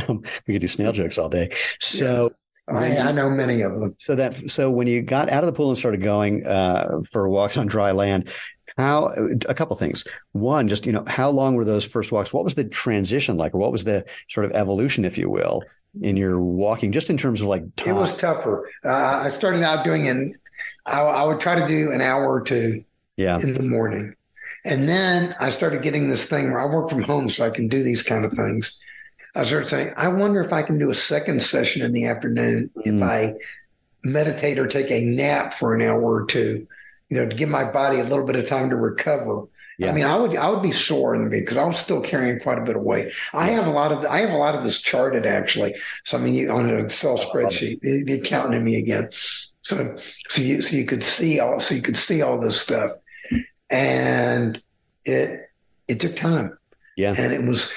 um, we could do snail jokes all day. So. Yeah. I, I, know many of them. So that so when you got out of the pool and started going uh, for walks on dry land, how a couple things. One, just you know, how long were those first walks? What was the transition like, or what was the sort of evolution, if you will, in your walking, just in terms of like time? It was tougher. Uh, I started out doing an. I, I would try to do an hour or two. Yeah. In the morning, and then I started getting this thing where I work from home, so I can do these kind of things. I started saying, I wonder if I can do a second session in the afternoon mm. if I meditate or take a nap for an hour or two, you know, to give my body a little bit of time to recover. Yeah. I mean, I would I would be sore in the because I was still carrying quite a bit of weight. I have a lot of I have a lot of this charted actually. So I mean, you, on an Excel oh, spreadsheet, the, the accountant in me again. So so you so you could see all so you could see all this stuff and it it took time. Yeah, and it was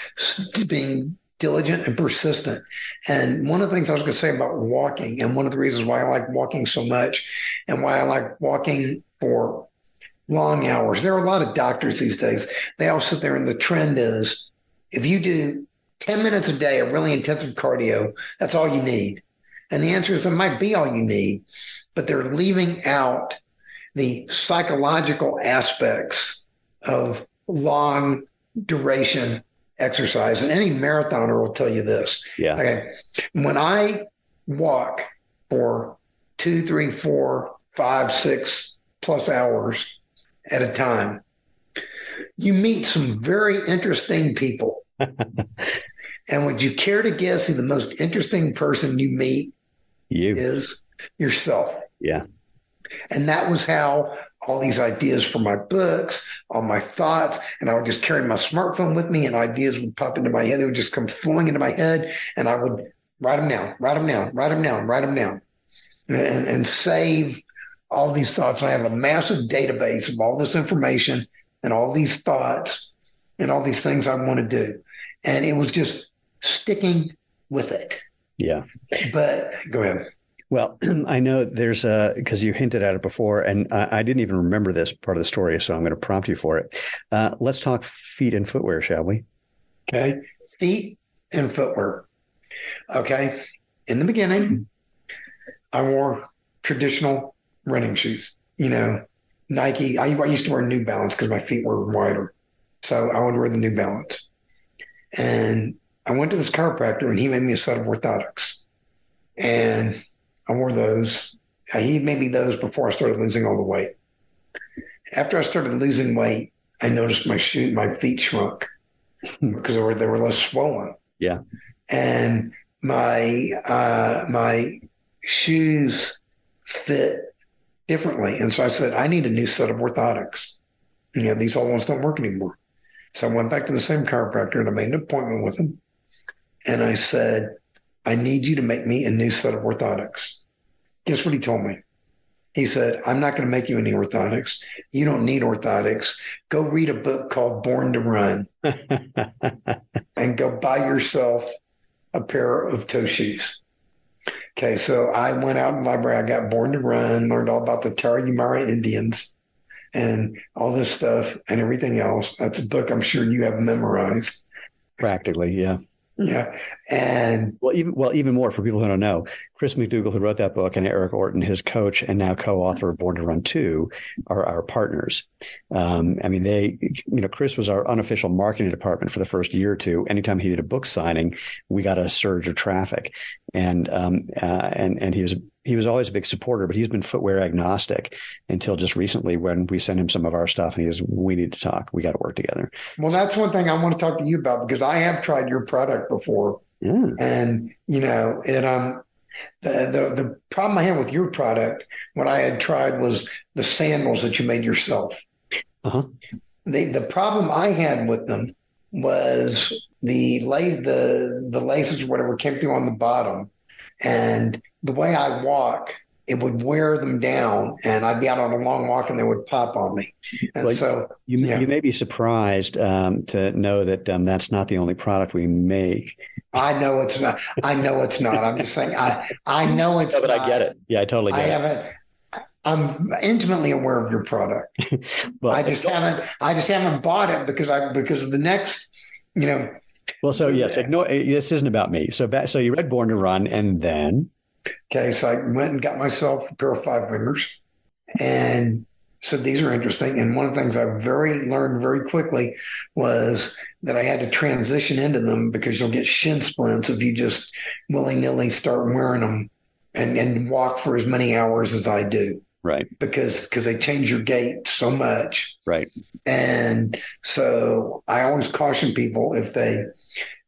being diligent and persistent. And one of the things I was going to say about walking, and one of the reasons why I like walking so much, and why I like walking for long hours. There are a lot of doctors these days. They all sit there, and the trend is if you do 10 minutes a day of really intensive cardio, that's all you need. And the answer is it might be all you need, but they're leaving out the psychological aspects of long duration exercise. And any marathoner will tell you this. Yeah. Okay. When I walk for two, three, four, five, six plus hours at a time, you meet some very interesting people. and would you care to guess who the most interesting person you meet you is? Yourself. Yeah. And that was how all these ideas for my books, all my thoughts, and I would just carry my smartphone with me and ideas would pop into my head. They would just come flowing into my head and I would write them down, write them down, write them down, write them down, and, and save all these thoughts. And I have a massive database of all this information and all these thoughts and all these things I want to do. And it was just sticking with it. Yeah. But go ahead. Well, I know there's a because you hinted at it before, and I, I, didn't even remember this part of the story, so I'm going to prompt you for it. Uh, let's talk feet and footwear, shall we? Okay, feet and footwear. Okay, in the beginning, I wore traditional running shoes. You know, Nike. I, I used to wear New Balance because my feet were wider, so I would wear the New Balance. And I went to this chiropractor, and he made me a set of orthotics, and I wore those. He made me those before I started losing all the weight. After I started losing weight, I noticed my shoe, my feet shrunk because they were they were less swollen. Yeah, and my uh, my shoes fit differently, and so I said I need a new set of orthotics. You know, these old ones don't work anymore. So I went back to the same chiropractor and I made an appointment with him, and I said, I need you to make me a new set of orthotics. Guess what he told me? He said, I'm not going to make you any orthotics. You don't need orthotics. Go read a book called Born to Run and go buy yourself a pair of toe shoes. Okay, so I went out in the library. I got Born to Run, learned all about the Tarahumara Indians and all this stuff and everything else. That's a book I'm sure you have memorized. Practically, yeah. Yeah. And well, even well, even more for people who don't know, Chris McDougall, who wrote that book, and Eric Orton, his coach and now co-author of Born to Run Two, are our partners. Um, I mean, they, you know, Chris was our unofficial marketing department for the first year or two. Anytime he did a book signing, we got a surge of traffic, and um, uh, and and he was he was always a big supporter, but he's been footwear agnostic until just recently when we sent him some of our stuff and he says, we need to talk. We got to work together. Well, that's one thing I want to talk to you about because I have tried your product before. Yeah. And, you know, it, um, the, the, the problem I had with your product, what I had tried was the sandals that you made yourself. Uh-huh. The, the problem I had with them was the lace, the, the laces or whatever came through on the bottom and the way I walk, it would wear them down and I'd be out on a long walk and they would pop on me. And well, so you, yeah. you may be surprised um, to know that um, that's not the only product we make. I know it's not. I know it's not. I'm just saying, I, I know it's no, but not. I get it. Yeah, I totally get I it. haven't, I'm intimately aware of your product. well, I just haven't, I just haven't bought it because I, because of the next, you know, well, so yes, ignore this isn't about me. So, so you read Born to Run, and then Okay, so I went and got myself a pair of five fingers and said these are interesting. And one of the things I very learned very quickly was that I had to transition into them because you'll get shin splints if you just willy nilly start wearing them and, and walk for as many hours as I do. Right. Because because they change your gait so much. Right. And so I always caution people if they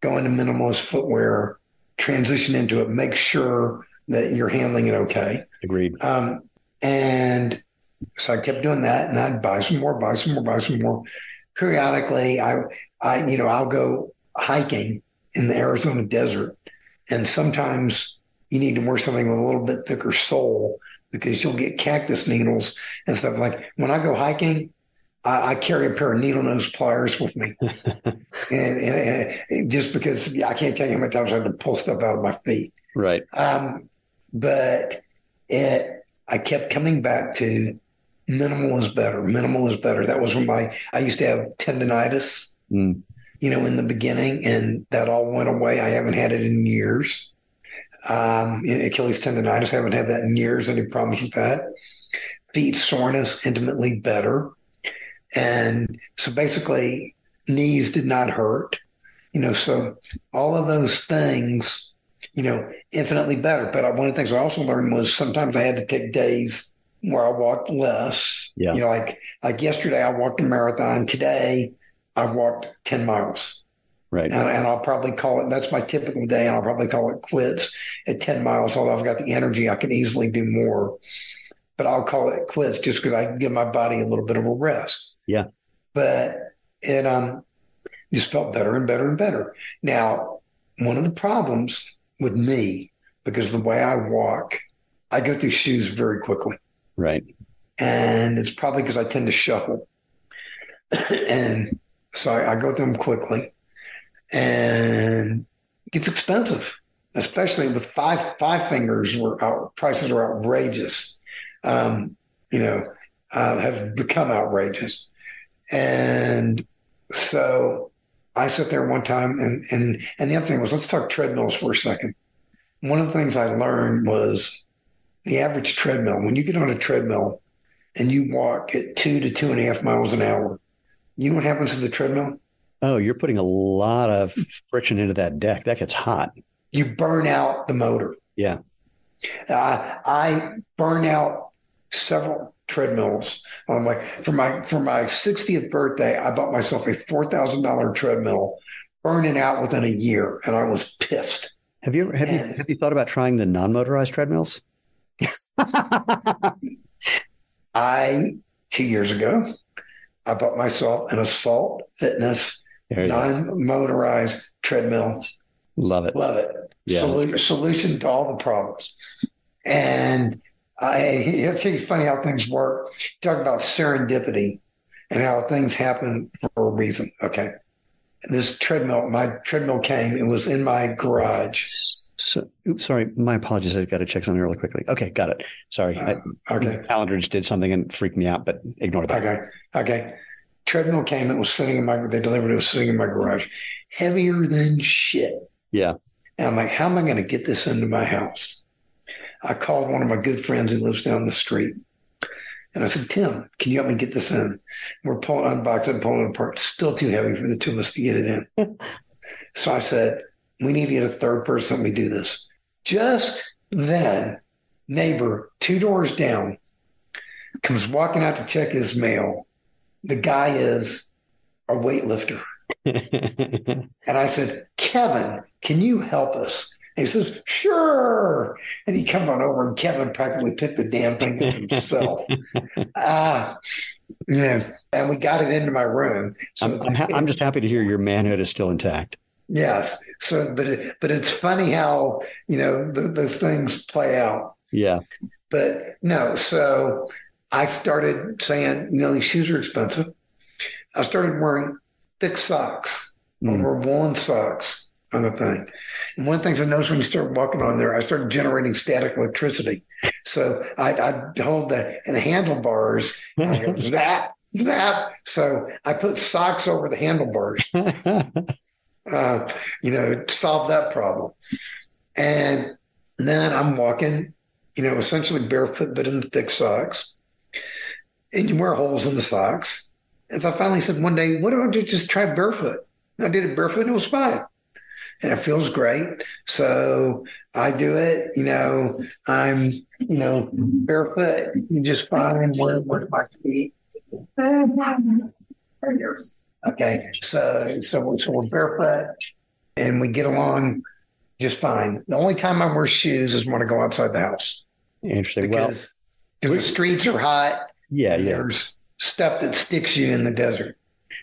go into minimalist footwear, transition into it, make sure that you're handling it okay. Agreed. Um, and so I kept doing that, and I'd buy some more, buy some more, buy some more. Periodically, I, I, you know, I'll go hiking in the Arizona desert, and sometimes you need to wear something with a little bit thicker sole because you'll get cactus needles and stuff. Like when I go hiking, I, I carry a pair of needle nose pliers with me, and, and, and, just because I can't tell you how many times I had to pull stuff out of my feet. Right. Um, but it I kept coming back to minimal is better. Minimal is better. That was when my I used to have tendonitis. Mm. you know, in the beginning, and that all went away. I haven't had it in years. Um, Achilles tendonitis, I haven't had that in years. Any problems with that? Feet soreness, intimately better. And so basically, knees did not hurt. You know, so all of those things, you know, infinitely better. But one of the things I also learned was sometimes I had to take days where I walked less. Yeah. You know, like like yesterday I walked a marathon. Today I've walked 10 miles. Right. And, and, I'll probably call it, that's my typical day. And I'll probably call it quits at 10 miles. Although I've got the energy, I can easily do more. But I'll call it quits just because I can give my body a little bit of a rest. Yeah. But it um just felt better and better and better. Now, one of the problems with me, because the way I walk, I go through shoes very quickly. Right. And it's probably because I tend to shuffle. and so I, I go through them quickly and it gets expensive, especially with five five fingers where our prices are outrageous. Um, you know, uh, have become outrageous. And so I sat there one time and and and the other thing was let's talk treadmills for a second. One of the things I learned was the average treadmill, when you get on a treadmill and you walk at two to two and a half miles an hour, you know what happens to the treadmill? Oh, you're putting a lot of friction into that deck. That gets hot. You burn out the motor. Yeah. Uh, I burn out several treadmills. Um, like for my for my 60th birthday, I bought myself a four thousand dollar treadmill, burning out within a year, and I was pissed. Have you have and, you have you thought about trying the non motorized treadmills? I two years ago, I bought myself an Assault Fitness non-motorized treadmill. Love it. Love it. Yeah, Solu- solution to all the problems. And I, you know, it's funny how things work. talk about serendipity and how things happen for a reason. Okay. This treadmill, my treadmill came, it was in my garage. So, oops, sorry. My apologies. I've got to check something really quickly. Okay, got it. Sorry. Uh, I, okay. calendar just did something and freaked me out, but ignore that. Okay. Okay. Treadmill came. It was sitting in my. They delivered. It was sitting in my garage, heavier than shit. Yeah. And I'm like, how am I going to get this into my house? I called one of my good friends who lives down the street. And I said, Tim, can you help me get this in? We're pulling, unboxing and pulling it apart. Still too heavy for the two of us to get it in. so I said, we need to get a third person to help me do this. Just then, neighbor, two doors down, comes walking out to check his mail. The guy is a weightlifter. and I said, Kevin, can you help us? And he says, sure. And he comes on over and Kevin practically picked the damn thing up himself. Ah, uh, yeah. And we got it into my room. So I'm, I'm, ha- I'm, just happy to hear your manhood is still intact. Yes. So, but it, but it's funny how you know th- those things play out. Yeah. But no. So I started saying, you know, these shoes are expensive. I started wearing thick socks mm. over woolen socks on the thing. And one of the things I noticed when you start walking on there, I started generating static electricity. So I'd, I'd hold the, and the handlebars, and go, zap, zap. So I put socks over the handlebars, uh, you know, to solve that problem. And then I'm walking, you know, essentially barefoot, but in the thick socks. And you wear holes in the socks. And so I finally said one day, what do I do? Just try barefoot. And I did it barefoot and it was fine and it feels great. So I do it. You know, I'm you know barefoot. You just fine. Where where my feet? Okay, so so so we're barefoot, and we get along just fine. The only time I wear shoes is when I go outside the house. Interesting. Because well, the streets are hot. Yeah, yeah. There's stuff that sticks you in the desert.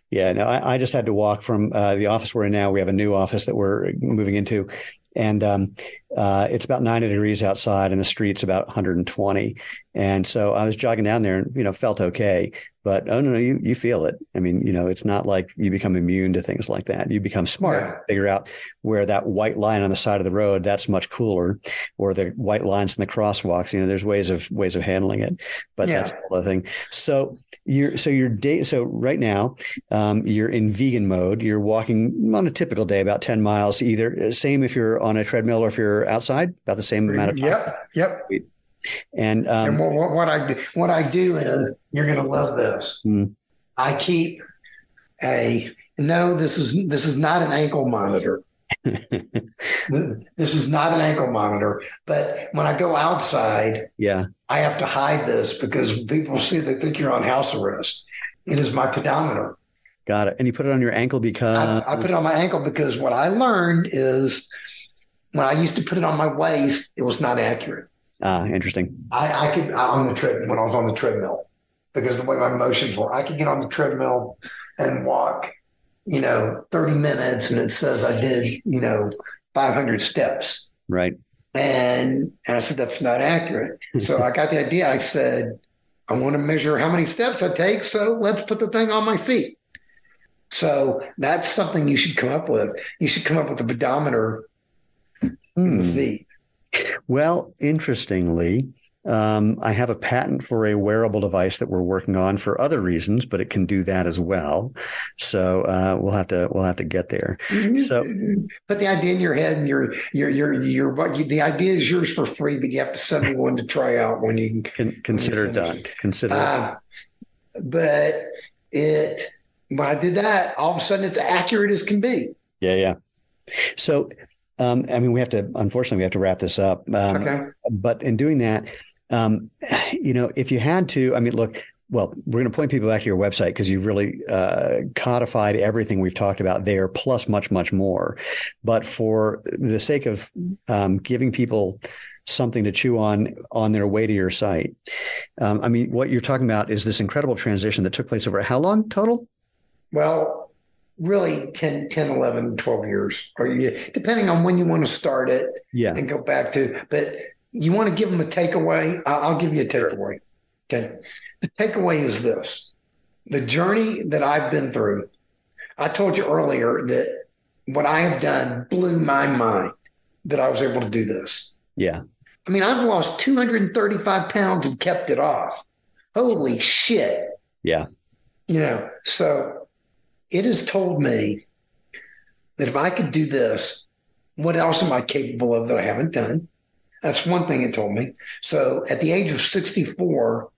Yeah, no, I, I just had to walk from uh, the office we're in now. We have a new office that we're moving into, and um, uh, it's about 90 degrees outside and the street's about 120. And so I was jogging down there and, you know, felt okay. But oh no, no, you you feel it. I mean, you know, it's not like you become immune to things like that. You become smart, yeah. figure out where that white line on the side of the road that's much cooler, or the white lines in the crosswalks. You know, there's ways of ways of handling it, but yeah. that's the thing. So you're so your day. So right now, um, you're in vegan mode. You're walking on a typical day about ten miles. Either same if you're on a treadmill or if you're outside, about the same amount of time. Yep. Yep. And, um, and what, what, I do, what I do is you're going to love this. Mm. I keep a no. This is this is not an ankle monitor. this is not an ankle monitor. But when I go outside, yeah, I have to hide this because people see they think you're on house arrest. It is my pedometer. Got it. And you put it on your ankle because I, I put it on my ankle because what I learned is when I used to put it on my waist, it was not accurate. Ah, interesting. I, I could on the tread when I was on the treadmill because the way my motions were, I could get on the treadmill and walk, you know, 30 minutes and it says I did, you know, 500 steps. Right. And, and I said, that's not accurate. so I got the idea. I said, I want to measure how many steps I take. So let's put the thing on my feet. So that's something you should come up with. You should come up with a pedometer mm. in the hmm. feet. Well, interestingly, um, I have a patent for a wearable device that we're working on for other reasons, but it can do that as well. So uh, we'll have to we'll have to get there. Mm-hmm. So put the idea in your head, and your your your your the idea is yours for free, but you have to send me one to try out when you can consider it done. Consider. Uh, but it when I did that, all of a sudden it's accurate as can be. Yeah, yeah. So um, I mean, we have to, unfortunately, we have to wrap this up. Um, okay. But in doing that, um, you know, if you had to, I mean, look, well, we're going to point people back to your website because you've really uh, codified everything we've talked about there, plus much, much more. But for the sake of um, giving people something to chew on on their way to your site, um, I mean, what you're talking about is this incredible transition that took place over how long total? Well, really 10, 10, 11, 12 years, or you, depending on when you want to start it yeah. and go back to. But you want to give them a takeaway? I'll give you a takeaway. Okay. The takeaway is this the journey that I've been through. I told you earlier that what I have done blew my mind that I was able to do this. Yeah. I mean, I've lost 235 pounds and kept it off. Holy shit. Yeah. You know, so it has told me that if I could do this, what else am I capable of that I haven't done? That's one thing it told me. So at the age of 64,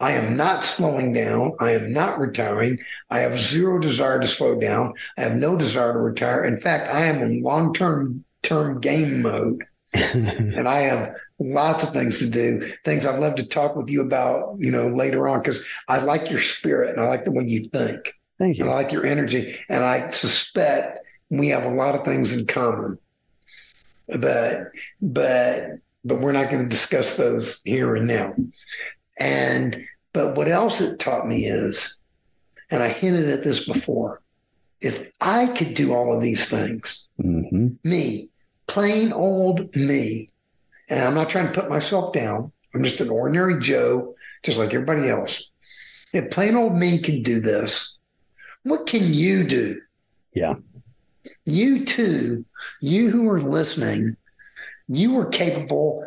I am not slowing down. I am not retiring. I have zero desire to slow down. I have no desire to retire. In fact, I am in long term term game mode. and I have lots of things to do, things I'd love to talk with you about, you know, later on, because I like your spirit and I like the way you think. Thank you. I like your energy. And I suspect we have a lot of things in common. But, but but we're not going to discuss those here and now. And, but what else it taught me is, and I hinted at this before, if I could do all of these things, mm-hmm. me, plain old me, and I'm not trying to put myself down, I'm just an ordinary Joe, just like everybody else. If plain old me can do this, what can you do? Yeah. You too, you who are listening, you were capable,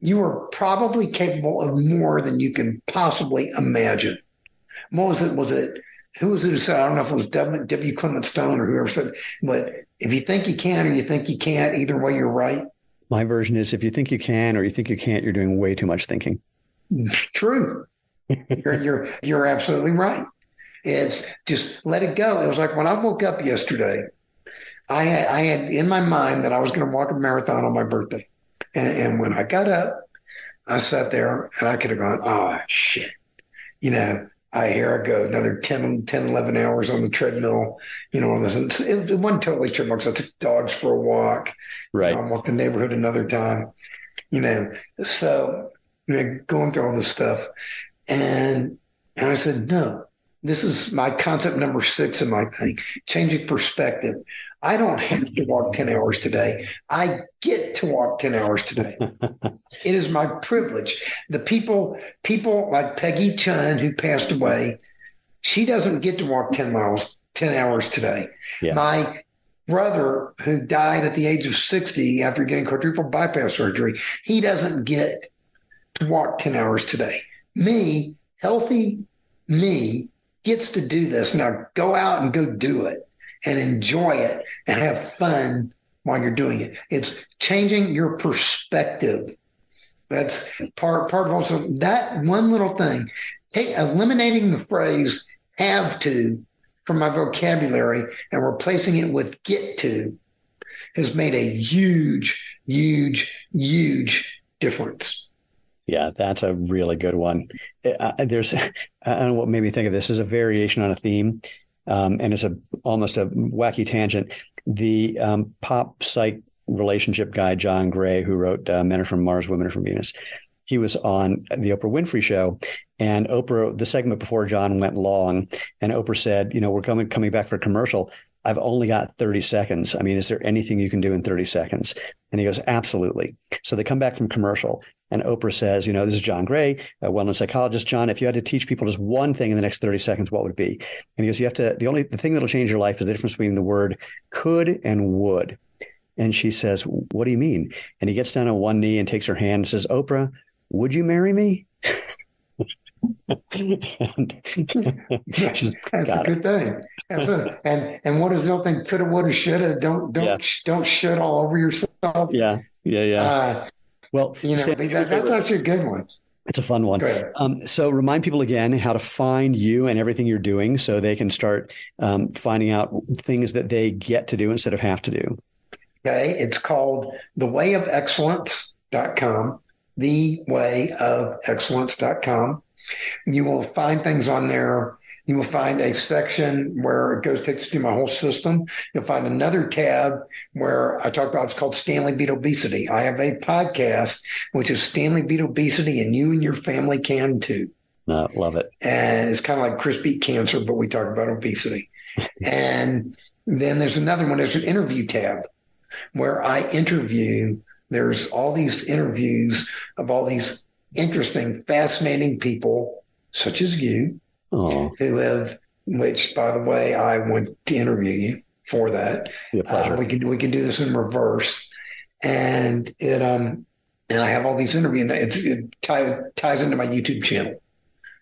you were probably capable of more than you can possibly imagine. What was it? Was it who was it who said? I don't know if it was W. w. Clement Stone or whoever said, but if you think you can or you think you can't, either way, you're right. My version is if you think you can or you think you can't, you're doing way too much thinking. True. you're, you're you're absolutely right. It's just let it go. It was like when I woke up yesterday, I had, I had in my mind that I was going to walk a marathon on my birthday. And, and, when I got up, I sat there and I could have gone, oh, shit. You know, I here I go, another 10, 10 11 hours on the treadmill. You know, it, it wasn't totally treadmill because I took dogs for a walk. Right. You know, I walked the neighborhood another time. You know, so you know, going through all this stuff. And, and I said, no, this is my concept number six in my thing changing perspective. I don't have to walk 10 hours today. I get to walk 10 hours today. it is my privilege. The people, people like Peggy Chun, who passed away, she doesn't get to walk 10 miles, 10 hours today. Yeah. My brother, who died at the age of 60 after getting quadruple bypass surgery, he doesn't get to walk 10 hours today. Me, healthy me, gets to do this. Now go out and go do it and enjoy it and have fun while you're doing it. It's changing your perspective. That's part part of also that one little thing. Take eliminating the phrase have to from my vocabulary and replacing it with get to has made a huge, huge, huge difference. Yeah, that's a really good one. Uh, there's, I don't know what made me think of this. is a variation on a theme, um, and it's a almost a wacky tangent. The um, pop psych relationship guy John Gray, who wrote uh, "Men Are From Mars, Women Are From Venus," he was on the Oprah Winfrey Show, and Oprah, the segment before John went long, and Oprah said, "You know, we're coming coming back for a commercial. I've only got 30 seconds. I mean, is there anything you can do in 30 seconds? And he goes, absolutely. So they come back from commercial and Oprah says, you know, this is John Gray, a well-known psychologist. John, if you had to teach people just one thing in the next 30 seconds, what would it be? And he goes, you have to, the only, the thing that'll change your life is the difference between the word could and would. And she says, what do you mean? And he gets down on one knee and takes her hand and says, Oprah, would you marry me? and, That's a good thing. Absolutely. And and what is the other thing? Coulda, woulda, shoulda. Don't don't yeah. don't shit all over yourself. Yeah, yeah, yeah. Uh, well, you know that, that's actually a good one. It's a fun one. Um, so remind people again how to find you and everything you're doing so they can start um, finding out things that they get to do instead of have to do. Okay. It's called thewayofexcellence.com, thewayofexcellence.com. You will find things on there. You will find a section where it goes takes you to my whole system. You'll find another tab where I talk about it's called Stanley Beat Obesity. I have a podcast which is Stanley Beat Obesity, and you and your family can too. No, love it. And it's kind of like Chris beat cancer, but we talk about obesity. and then there's another one. There's an interview tab where I interview. There's all these interviews of all these interesting, fascinating people such as you Aww. who have, which by the way, I want to interview you for that. Uh, we can we can do this in reverse, and it um and I have all these interviews. It's, it ties ties into my YouTube channel.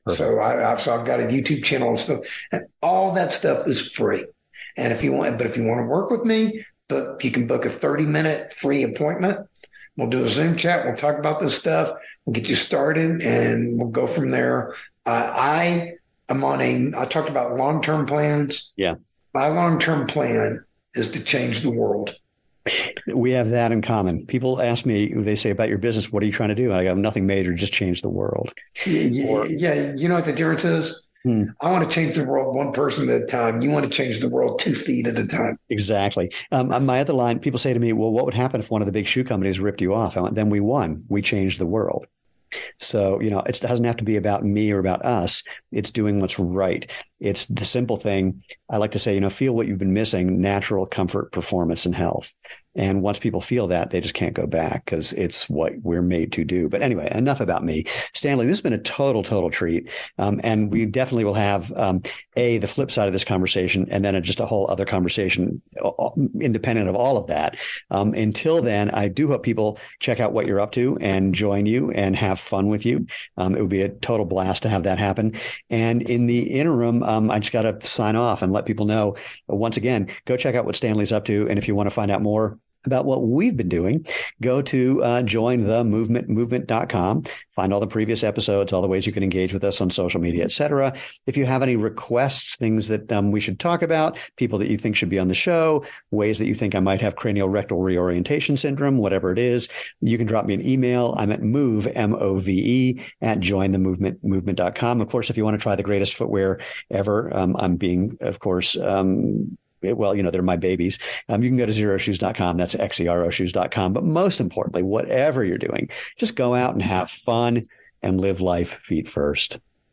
Perfect. So I, have so I've got a YouTube channel and stuff, and all that stuff is free. And if you want, but if you want to work with me, but you can book a thirty minute free appointment. We'll do a Zoom chat. We'll talk about this stuff. We'll get you started, and we'll go from there. Uh, I am on a. I talked about long term plans. Yeah, my long term plan is to change the world. We have that in common. People ask me, they say about your business, what are you trying to do? I have nothing major, just change the world. Yeah, or, yeah, you know what the difference is? Hmm. I want to change the world one person at a time. You want to change the world two feet at a time. Exactly. Um, uh, my other line, people say to me, well, what would happen if one of the big shoe companies ripped you off? Went, then we won. We changed the world. So, you know, it doesn't have to be about me or about us. It's doing what's right. It's the simple thing. I like to say, you know, feel what you've been missing natural comfort, performance, and health. And once people feel that, they just can't go back because it's what we're made to do. But anyway, enough about me. Stanley, this has been a total, total treat. Um, and we definitely will have um, a the flip side of this conversation, and then just a whole other conversation independent of all of that. Um, until then, I do hope people check out what you're up to and join you and have fun with you. Um, it would be a total blast to have that happen. And in the interim, um, I just got to sign off and let people know once again, go check out what Stanley's up to. And if you want to find out more, about what we've been doing, go to uh, join the movement.com, find all the previous episodes, all the ways you can engage with us on social media, etc. If you have any requests, things that um, we should talk about, people that you think should be on the show, ways that you think I might have cranial rectal reorientation syndrome, whatever it is, you can drop me an email. I'm at move, M-O-V-E, at join the movement movement.com. Of course, if you want to try the greatest footwear ever, um, I'm being, of course, um, well, you know, they're my babies. Um, you can go to xeroshoes.com. That's xeroshoes.com. But most importantly, whatever you're doing, just go out and have fun and live life feet first.